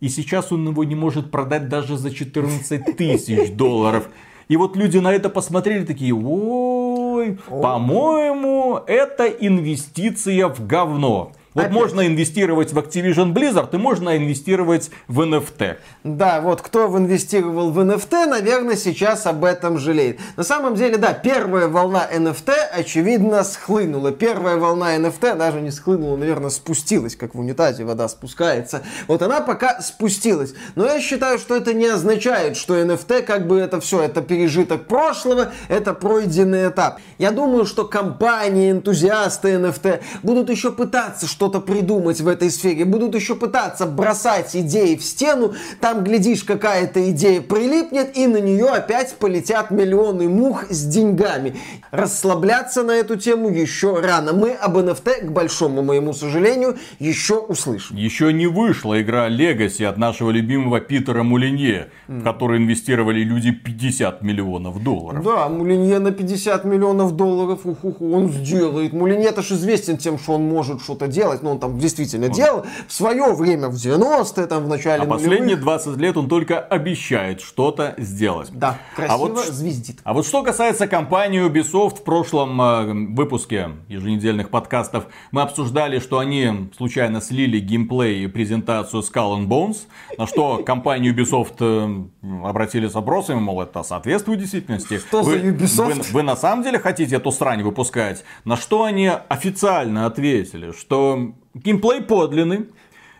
И сейчас он его не может продать даже за 14 тысяч долларов. И вот люди на это посмотрели такие, ой, по-моему, это инвестиция в говно. Вот Опять. можно инвестировать в Activision Blizzard и можно инвестировать в NFT. Да, вот кто инвестировал в NFT, наверное, сейчас об этом жалеет. На самом деле, да, первая волна NFT, очевидно, схлынула. Первая волна NFT даже не схлынула, наверное, спустилась, как в унитазе вода спускается. Вот она пока спустилась. Но я считаю, что это не означает, что NFT как бы это все, это пережиток прошлого, это пройденный этап. Я думаю, что компании, энтузиасты NFT будут еще пытаться что-то придумать в этой сфере, будут еще пытаться бросать идеи в стену, там, глядишь, какая-то идея прилипнет, и на нее опять полетят миллионы мух с деньгами. Расслабляться на эту тему еще рано. Мы об NFT, к большому моему сожалению, еще услышим. Еще не вышла игра Legacy от нашего любимого Питера Мулинье, в которой инвестировали люди 50 миллионов долларов. Да, Мулинье на 50 миллионов долларов, уху, он сделает. Мулинье-то ж известен тем, что он может что-то делать, но он там действительно делал в свое время, в 90-е, там, в начале А последние нулевых. 20 лет он только обещает что-то сделать. Да, красиво А вот звездит. А вот что касается компании Ubisoft, в прошлом э, выпуске еженедельных подкастов мы обсуждали, что они случайно слили геймплей и презентацию Skull and Bones, на что компания Ubisoft э, обратили с вопросами, мол, это соответствует действительности. Что за вы, Ubisoft? Вы, вы на самом деле хотите эту срань выпускать? На что они официально ответили, что геймплей подлинный,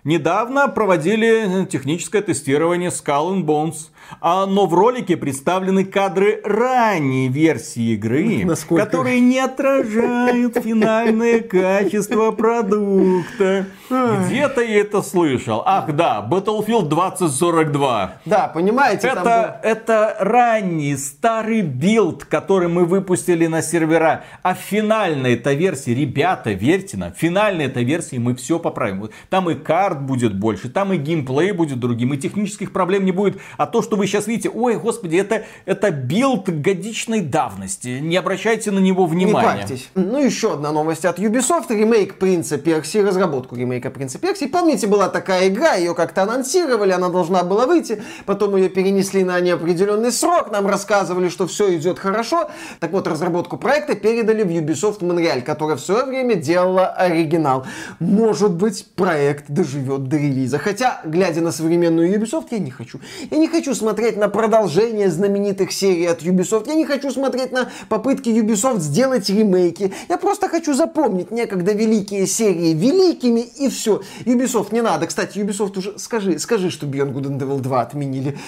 Недавно проводили техническое тестирование Skull and Bones, но в ролике представлены кадры ранней версии игры, Насколько? которые не отражают финальное качество продукта. Где-то я это слышал. Ах да, Battlefield 2042. Да, понимаете, Это, это ранний старый build, который мы выпустили на сервера. А финальная эта версия, ребята, верьте нам, финальная эта версия мы все поправим. Там и карт будет больше, там и геймплей будет другим, и технических проблем не будет. А то, что вы сейчас видите, ой, господи, это, это build годичной давности. Не обращайте на него Не внимания. парьтесь. Ну, еще одна новость от Ubisoft. Ремейк Принца Перси, разработку ремейка Принца Принц Персии. Помните, была такая игра, ее как-то анонсировали, она должна была выйти, потом ее перенесли на неопределенный срок, нам рассказывали, что все идет хорошо. Так вот, разработку проекта передали в Ubisoft Montreal, которая в свое время делала оригинал. Может быть, проект доживет до релиза. Хотя, глядя на современную Ubisoft, я не хочу. Я не хочу смотреть на продолжение знаменитых серий от Ubisoft. Я не хочу смотреть на попытки Ubisoft сделать ремейки. Я просто хочу запомнить некогда великие серии великими и все. Ubisoft не надо. Кстати, Ubisoft уже скажи, скажи, что Beyond Good and Evil 2 отменили.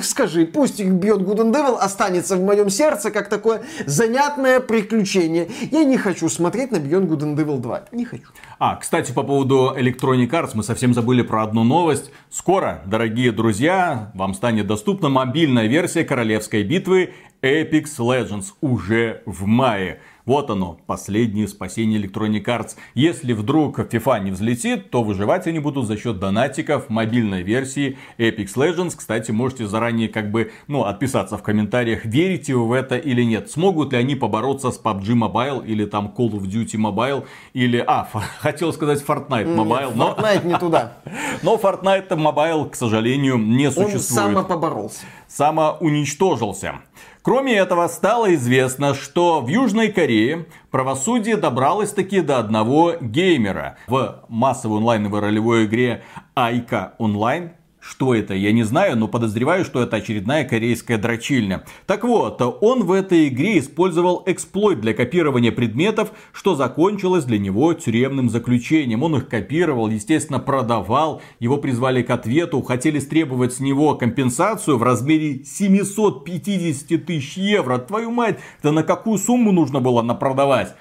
Скажи, пусть Beyond Good and Evil останется в моем сердце как такое занятное приключение. Я не хочу смотреть на Beyond Good and Evil 2. Не хочу. А, кстати, по поводу Electronic Arts мы совсем забыли про одну новость. Скоро, дорогие друзья, вам станет доступна мобильная версия королевской битвы Apex Legends уже в мае. Вот оно, последнее спасение Electronic Arts. Если вдруг FIFA не взлетит, то выживать они будут за счет донатиков мобильной версии Apex Legends. Кстати, можете заранее как бы, ну, отписаться в комментариях, верите вы в это или нет. Смогут ли они побороться с PUBG Mobile или там Call of Duty Mobile или, а, хотел сказать Fortnite Mobile, Нет, но... Fortnite не туда. Но Fortnite Mobile, к сожалению, не существует. Он самопоборолся. Самоуничтожился. Кроме этого, стало известно, что в Южной Корее правосудие добралось таки до одного геймера. В массовой онлайновой ролевой игре Айка Онлайн что это, я не знаю, но подозреваю, что это очередная корейская дрочильня. Так вот, он в этой игре использовал эксплойт для копирования предметов, что закончилось для него тюремным заключением. Он их копировал, естественно, продавал, его призвали к ответу, хотели стребовать с него компенсацию в размере 750 тысяч евро. Твою мать, это на какую сумму нужно было напродавать?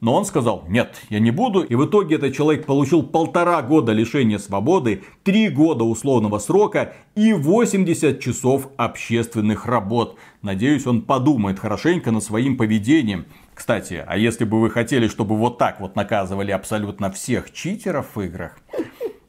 Но он сказал, нет, я не буду. И в итоге этот человек получил полтора года лишения свободы, три года условного срока и 80 часов общественных работ. Надеюсь, он подумает хорошенько над своим поведением. Кстати, а если бы вы хотели, чтобы вот так вот наказывали абсолютно всех читеров в играх,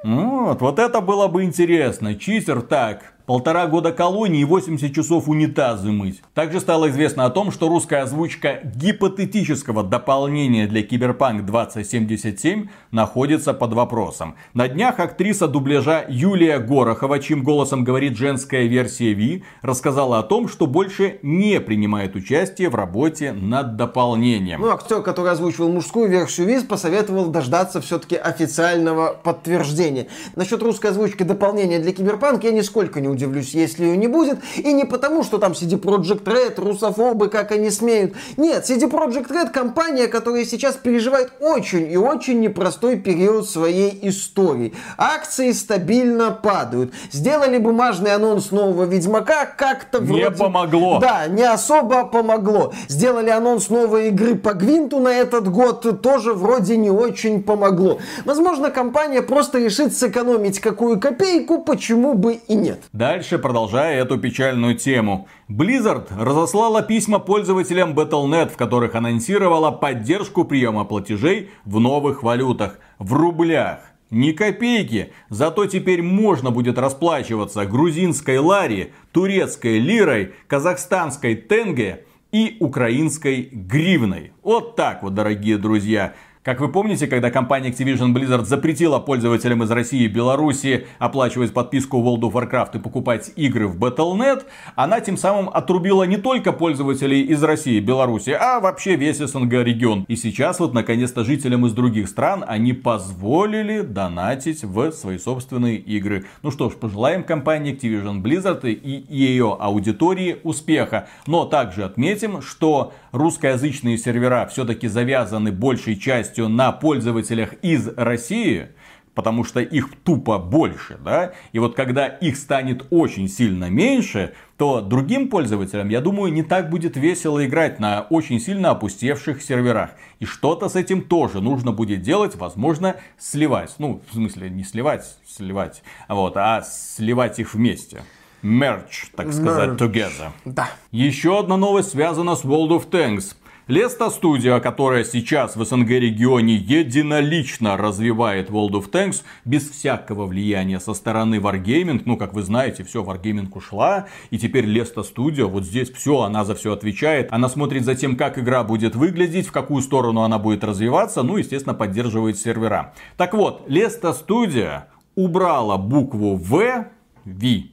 вот, вот это было бы интересно. Читер так, полтора года колонии и 80 часов унитазы мыть. Также стало известно о том, что русская озвучка гипотетического дополнения для Киберпанк 2077 находится под вопросом. На днях актриса дубляжа Юлия Горохова, чьим голосом говорит женская версия Ви, рассказала о том, что больше не принимает участие в работе над дополнением. Ну, актер, который озвучивал мужскую версию Ви, посоветовал дождаться все-таки официального подтверждения. Насчет русской озвучки дополнения для Киберпанк я нисколько не удивлюсь, если ее не будет. И не потому, что там CD Project Red, русофобы, как они смеют. Нет, CD Project Red компания, которая сейчас переживает очень и очень непростой период своей истории. Акции стабильно падают. Сделали бумажный анонс нового Ведьмака, как-то вроде... Не помогло. Да, не особо помогло. Сделали анонс новой игры по Гвинту на этот год, тоже вроде не очень помогло. Возможно, компания просто решит сэкономить какую копейку, почему бы и нет. Дальше, продолжая эту печальную тему. Blizzard разослала письма пользователям Battle.net, в которых анонсировала поддержку приема платежей в новых валютах, в рублях. Ни копейки, зато теперь можно будет расплачиваться грузинской лари, турецкой лирой, казахстанской тенге и украинской гривной. Вот так вот, дорогие друзья. Как вы помните, когда компания Activision Blizzard запретила пользователям из России и Беларуси оплачивать подписку World of Warcraft и покупать игры в Battle.net, она тем самым отрубила не только пользователей из России и Беларуси, а вообще весь СНГ регион. И сейчас вот наконец-то жителям из других стран они позволили донатить в свои собственные игры. Ну что ж, пожелаем компании Activision Blizzard и ее аудитории успеха. Но также отметим, что русскоязычные сервера все-таки завязаны большей частью на пользователях из России, потому что их тупо больше, да, и вот когда их станет очень сильно меньше, то другим пользователям, я думаю, не так будет весело играть на очень сильно опустевших серверах. И что-то с этим тоже нужно будет делать, возможно, сливать. Ну, в смысле, не сливать, сливать, вот, а сливать их вместе merge, так сказать, Merge. together. Да. Еще одна новость связана с World of Tanks. Леста студия, которая сейчас в СНГ регионе единолично развивает World of Tanks без всякого влияния со стороны Wargaming. Ну, как вы знаете, все, Wargaming ушла. И теперь Леста студия, вот здесь все, она за все отвечает. Она смотрит за тем, как игра будет выглядеть, в какую сторону она будет развиваться. Ну, естественно, поддерживает сервера. Так вот, Леста студия убрала букву В, V,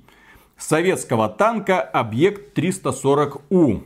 советского танка объект 340У.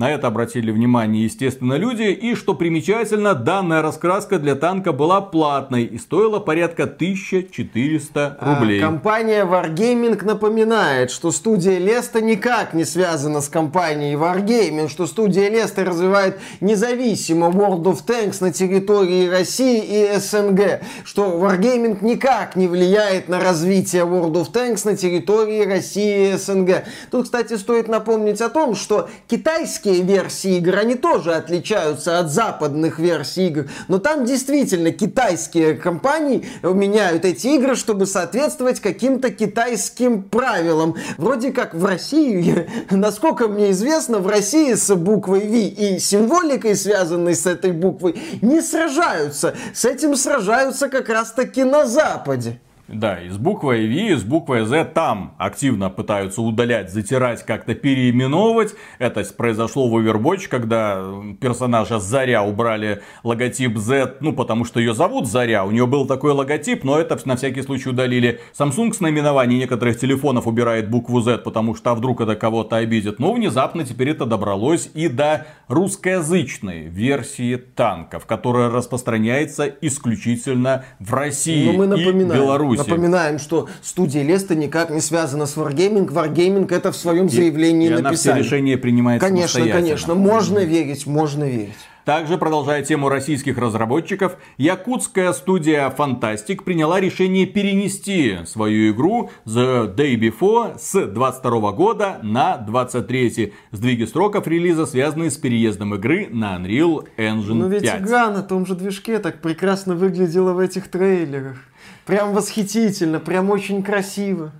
На это обратили внимание, естественно, люди. И, что примечательно, данная раскраска для танка была платной и стоила порядка 1400 а, рублей. А, компания Wargaming напоминает, что студия Леста никак не связана с компанией Wargaming, что студия Леста развивает независимо World of Tanks на территории России и СНГ, что Wargaming никак не влияет на развитие World of Tanks на территории России и СНГ. Тут, кстати, стоит напомнить о том, что китайские российские версии игр, они тоже отличаются от западных версий игр. Но там действительно китайские компании меняют эти игры, чтобы соответствовать каким-то китайским правилам. Вроде как в России, насколько мне известно, в России с буквой V и символикой, связанной с этой буквой, не сражаются. С этим сражаются как раз таки на Западе. Да, и с буквой V, и с буквой Z там активно пытаются удалять, затирать, как-то переименовывать. Это произошло в Overwatch, когда персонажа Заря убрали логотип Z, ну потому что ее зовут Заря, у нее был такой логотип, но это на всякий случай удалили. Samsung с наименований некоторых телефонов убирает букву Z, потому что а вдруг это кого-то обидит. Но внезапно теперь это добралось и до русскоязычной версии танков, которая распространяется исключительно в России мы и Беларуси. Напоминаем, что студия Леста никак не связана с Wargaming. Wargaming это в своем заявлении и, и написали. Она все решения принимает Конечно, конечно. Можно верить, можно верить. Также, продолжая тему российских разработчиков, якутская студия Fantastic приняла решение перенести свою игру The Day Before с 22 года на 23. Сдвиги сроков релиза связаны с переездом игры на Unreal Engine 5. Но ведь игра на том же движке так прекрасно выглядела в этих трейлерах. Прям восхитительно, прям очень красиво.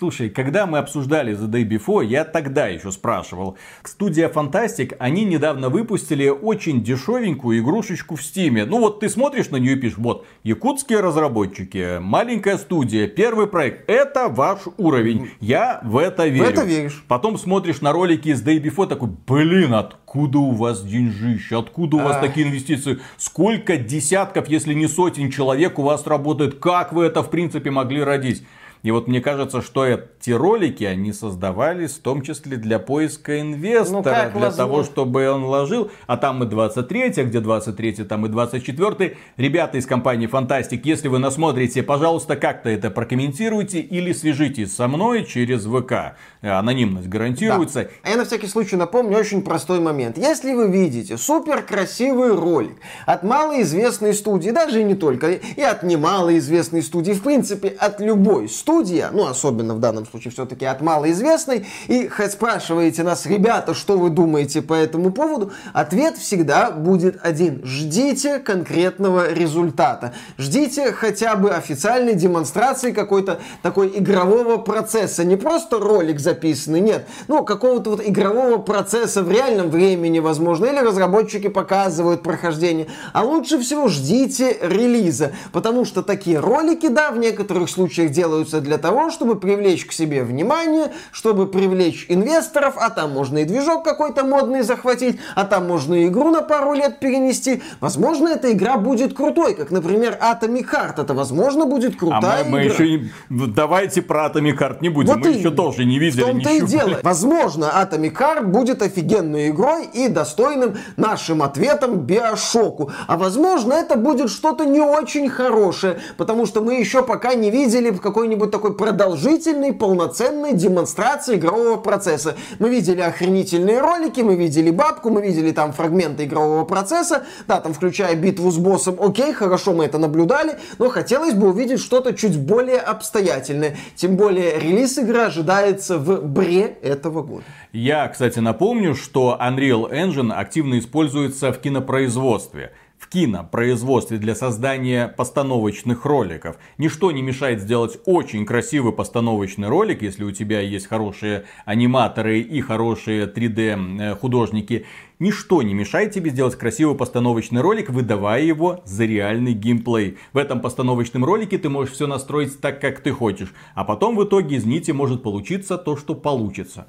Слушай, когда мы обсуждали The Day Before, я тогда еще спрашивал. Студия Fantastic, они недавно выпустили очень дешевенькую игрушечку в Стиме. Ну вот ты смотришь на нее и пишешь, вот, якутские разработчики, маленькая студия, первый проект, это ваш уровень. Я в это верю. В это веришь. Потом смотришь на ролики из Day Before, такой, блин, откуда у вас деньжище, откуда у вас а... такие инвестиции, сколько десятков, если не сотен человек у вас работает, как вы это в принципе могли родить? И вот мне кажется, что эти ролики, они создавались в том числе для поиска инвестора, ну, для возможно? того, чтобы он вложил. А там и 23 а где 23 там и 24 Ребята из компании Фантастик, если вы насмотрите, пожалуйста, как-то это прокомментируйте или свяжитесь со мной через ВК. Анонимность гарантируется. Да. А я на всякий случай напомню очень простой момент. Если вы видите супер красивый ролик от малоизвестной студии, даже и не только, и от немалоизвестной студии, в принципе, от любой студии, ну, особенно в данном случае все-таки от малоизвестной, и спрашиваете нас, ребята, что вы думаете по этому поводу, ответ всегда будет один. Ждите конкретного результата. Ждите хотя бы официальной демонстрации какой-то такой игрового процесса. Не просто ролик записанный, нет. Ну, какого-то вот игрового процесса в реальном времени, возможно, или разработчики показывают прохождение. А лучше всего ждите релиза, потому что такие ролики, да, в некоторых случаях делаются для того, чтобы привлечь к себе внимание, чтобы привлечь инвесторов, а там можно и движок какой-то модный захватить, а там можно и игру на пару лет перенести. Возможно, эта игра будет крутой, как, например, Atomic Heart. Это, возможно, будет крутая а мы, мы игра. еще не... Давайте про Atomic Heart не будем, вот мы и... еще тоже не видели. В том-то и дело. Возможно, Atomic Heart будет офигенной игрой и достойным нашим ответом Биошоку. А возможно, это будет что-то не очень хорошее, потому что мы еще пока не видели какой-нибудь такой продолжительной, полноценной демонстрации игрового процесса. Мы видели охренительные ролики, мы видели бабку, мы видели там фрагменты игрового процесса, да, там включая битву с боссом, окей, хорошо, мы это наблюдали, но хотелось бы увидеть что-то чуть более обстоятельное. Тем более релиз игры ожидается в бре этого года. Я, кстати, напомню, что Unreal Engine активно используется в кинопроизводстве. В кинопроизводстве для создания постановочных роликов. Ничто не мешает сделать очень красивый постановочный ролик, если у тебя есть хорошие аниматоры и хорошие 3D э, художники. Ничто не мешает тебе сделать красивый постановочный ролик, выдавая его за реальный геймплей. В этом постановочном ролике ты можешь все настроить так, как ты хочешь. А потом в итоге из нити может получиться то, что получится.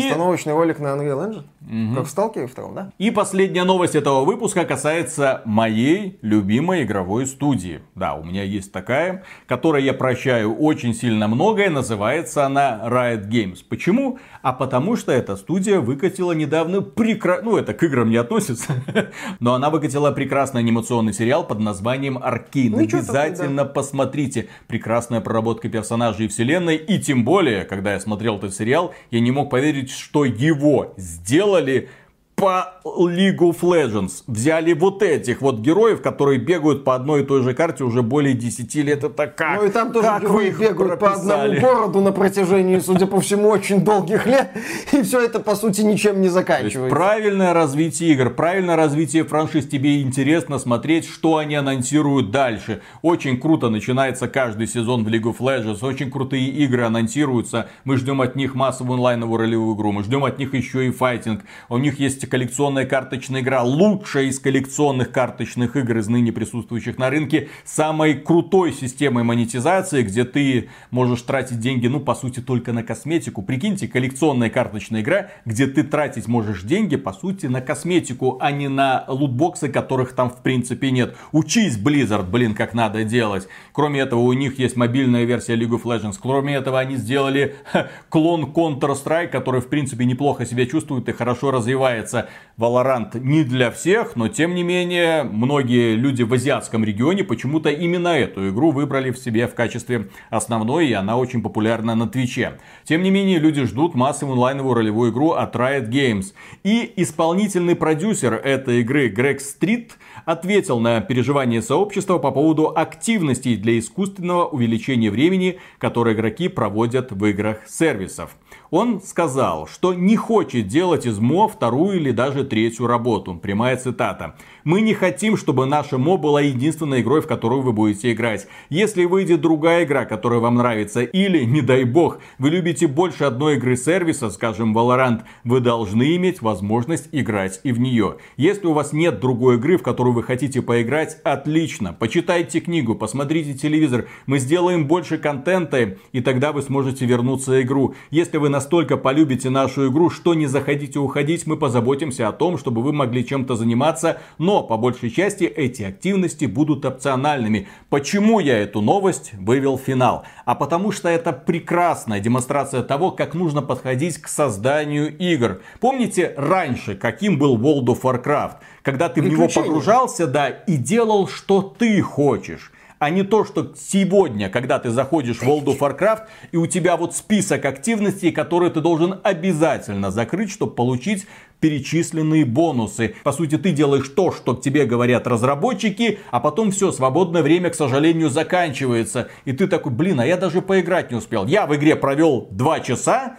Постановочный и... ролик на Unreal Engine? Угу. Как в Сталкере втором, да? И последняя новость этого выпуска касается моей любимой игровой студии. Да, у меня есть такая, которой я прощаю очень сильно многое. Называется она Riot Games. Почему? А потому что эта студия выкатила недавно прекрасный... Ну, это к играм не относится. Но она выкатила прекрасный анимационный сериал под названием Аркейн. Ну, Обязательно да. посмотрите. Прекрасная проработка персонажей и вселенной. И тем более, когда я смотрел этот сериал, я не мог поверить, что его сделали по League of Legends. Взяли вот этих вот героев, которые бегают по одной и той же карте уже более 10 лет. Это как? Ну и там тоже как герои бегают прописали? по одному городу на протяжении, судя по всему, очень долгих лет. И все это, по сути, ничем не заканчивается. правильное развитие игр, правильное развитие франшиз. Тебе интересно смотреть, что они анонсируют дальше. Очень круто начинается каждый сезон в League of Legends. Очень крутые игры анонсируются. Мы ждем от них массовую онлайновую ролевую игру. Мы ждем от них еще и файтинг. У них есть коллекционная карточная игра, лучшая из коллекционных карточных игр из ныне присутствующих на рынке, самой крутой системой монетизации, где ты можешь тратить деньги, ну, по сути, только на косметику. Прикиньте, коллекционная карточная игра, где ты тратить можешь деньги, по сути, на косметику, а не на лутбоксы, которых там, в принципе, нет. Учись, Blizzard, блин, как надо делать. Кроме этого, у них есть мобильная версия League of Legends. Кроме этого, они сделали ха, клон Counter-Strike, который, в принципе, неплохо себя чувствует и хорошо развивается является Valorant не для всех, но тем не менее многие люди в азиатском регионе почему-то именно эту игру выбрали в себе в качестве основной, и она очень популярна на Твиче. Тем не менее, люди ждут массовую онлайновую ролевую игру от Riot Games. И исполнительный продюсер этой игры Грег Стрит ответил на переживания сообщества по поводу активностей для искусственного увеличения времени, которые игроки проводят в играх сервисов. Он сказал, что не хочет делать из МО вторую или даже третью работу. Прямая цитата. Мы не хотим, чтобы наша МО была единственной игрой, в которую вы будете играть. Если выйдет другая игра, которая вам нравится, или, не дай бог, вы любите больше одной игры сервиса, скажем, Valorant, вы должны иметь возможность играть и в нее. Если у вас нет другой игры, в которую вы хотите поиграть, отлично. Почитайте книгу, посмотрите телевизор. Мы сделаем больше контента, и тогда вы сможете вернуться в игру. Если вы настолько полюбите нашу игру, что не захотите уходить, мы позаботимся о том, чтобы вы могли чем-то заниматься, но по большей части эти активности будут опциональными. Почему я эту новость вывел в финал? А потому что это прекрасная демонстрация того, как нужно подходить к созданию игр. Помните раньше, каким был World of Warcraft? Когда ты в него погружался, да, и делал, что ты хочешь а не то, что сегодня, когда ты заходишь в World of Warcraft, и у тебя вот список активностей, которые ты должен обязательно закрыть, чтобы получить перечисленные бонусы. По сути, ты делаешь то, что тебе говорят разработчики, а потом все, свободное время, к сожалению, заканчивается. И ты такой, блин, а я даже поиграть не успел. Я в игре провел 2 часа,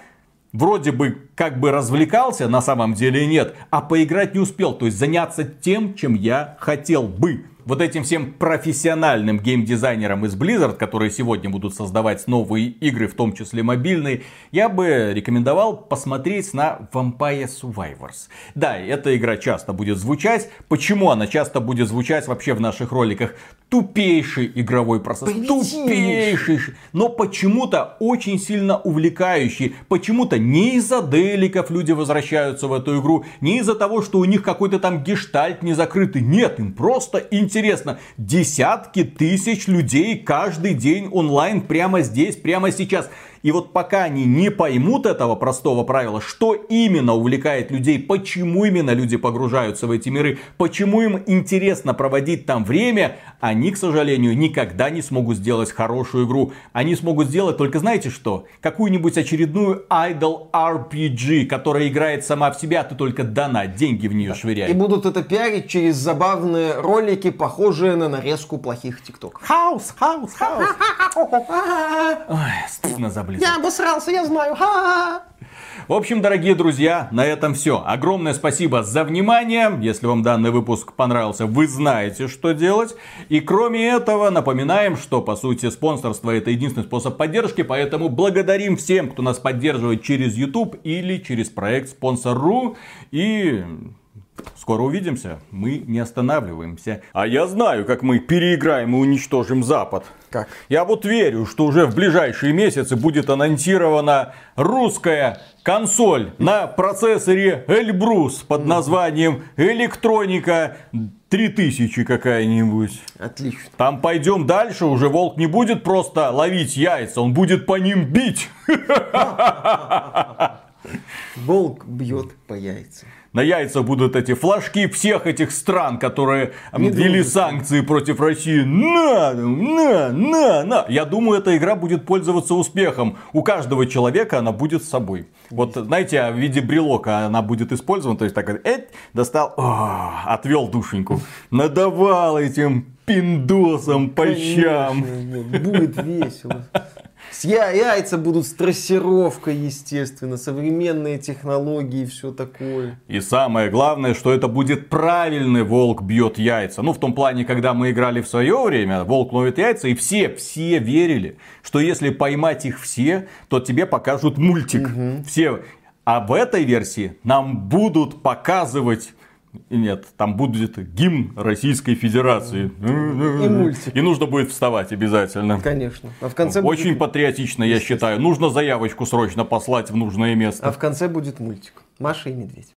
вроде бы как бы развлекался, на самом деле нет, а поиграть не успел, то есть заняться тем, чем я хотел бы вот этим всем профессиональным геймдизайнерам из Blizzard, которые сегодня будут создавать новые игры, в том числе мобильные, я бы рекомендовал посмотреть на Vampire Survivors. Да, эта игра часто будет звучать. Почему она часто будет звучать вообще в наших роликах? Тупейший игровой процесс. Тупейший. Но почему-то очень сильно увлекающий. Почему-то не из-за деликов люди возвращаются в эту игру, не из-за того, что у них какой-то там гештальт не закрытый. Нет, им просто интересно интересно, десятки тысяч людей каждый день онлайн прямо здесь, прямо сейчас. И вот пока они не поймут этого простого правила, что именно увлекает людей, почему именно люди погружаются в эти миры, почему им интересно проводить там время, они, к сожалению, никогда не смогут сделать хорошую игру. Они смогут сделать только, знаете что, какую-нибудь очередную idol RPG, которая играет сама в себя, а ты только дана, деньги в нее швыряй. И будут это пиарить через забавные ролики, похожие на нарезку плохих тиктоков. Хаус, хаус, хаус. Ой, стыдно за Я обосрался, я знаю. Ха-ха-ха. В общем, дорогие друзья, на этом все. Огромное спасибо за внимание. Если вам данный выпуск понравился, вы знаете, что делать. И кроме этого, напоминаем, что по сути спонсорство это единственный способ поддержки, поэтому благодарим всем, кто нас поддерживает через YouTube или через проект Спонсор.ру. И Скоро увидимся. Мы не останавливаемся. А я знаю, как мы переиграем и уничтожим Запад. Как? Я вот верю, что уже в ближайшие месяцы будет анонсирована русская консоль на процессоре Эльбрус под названием Электроника 3000 какая-нибудь. Отлично. Там пойдем дальше, уже волк не будет просто ловить яйца, он будет по ним бить. Волк бьет по яйцам на яйца будут эти флажки всех этих стран, которые ввели санкции против России. На, на, на, на. Я думаю, эта игра будет пользоваться успехом. У каждого человека она будет с собой. Вот, знаете, в виде брелока она будет использована. То есть, так, эть, достал, о, отвел душеньку. Надавал этим пиндосом по щам. Будет весело. Яйца будут с трассировкой, естественно, современные технологии и все такое. И самое главное, что это будет правильный волк бьет яйца. Ну, в том плане, когда мы играли в свое время, волк ловит яйца, и все, все верили, что если поймать их все, то тебе покажут мультик. Угу. Все. А в этой версии нам будут показывать нет, там будет гимн Российской Федерации. И мультик. И нужно будет вставать обязательно. Конечно. А в конце Очень будет... патриотично, я считаю. Нужно заявочку срочно послать в нужное место. А в конце будет мультик. Маша и Медведь.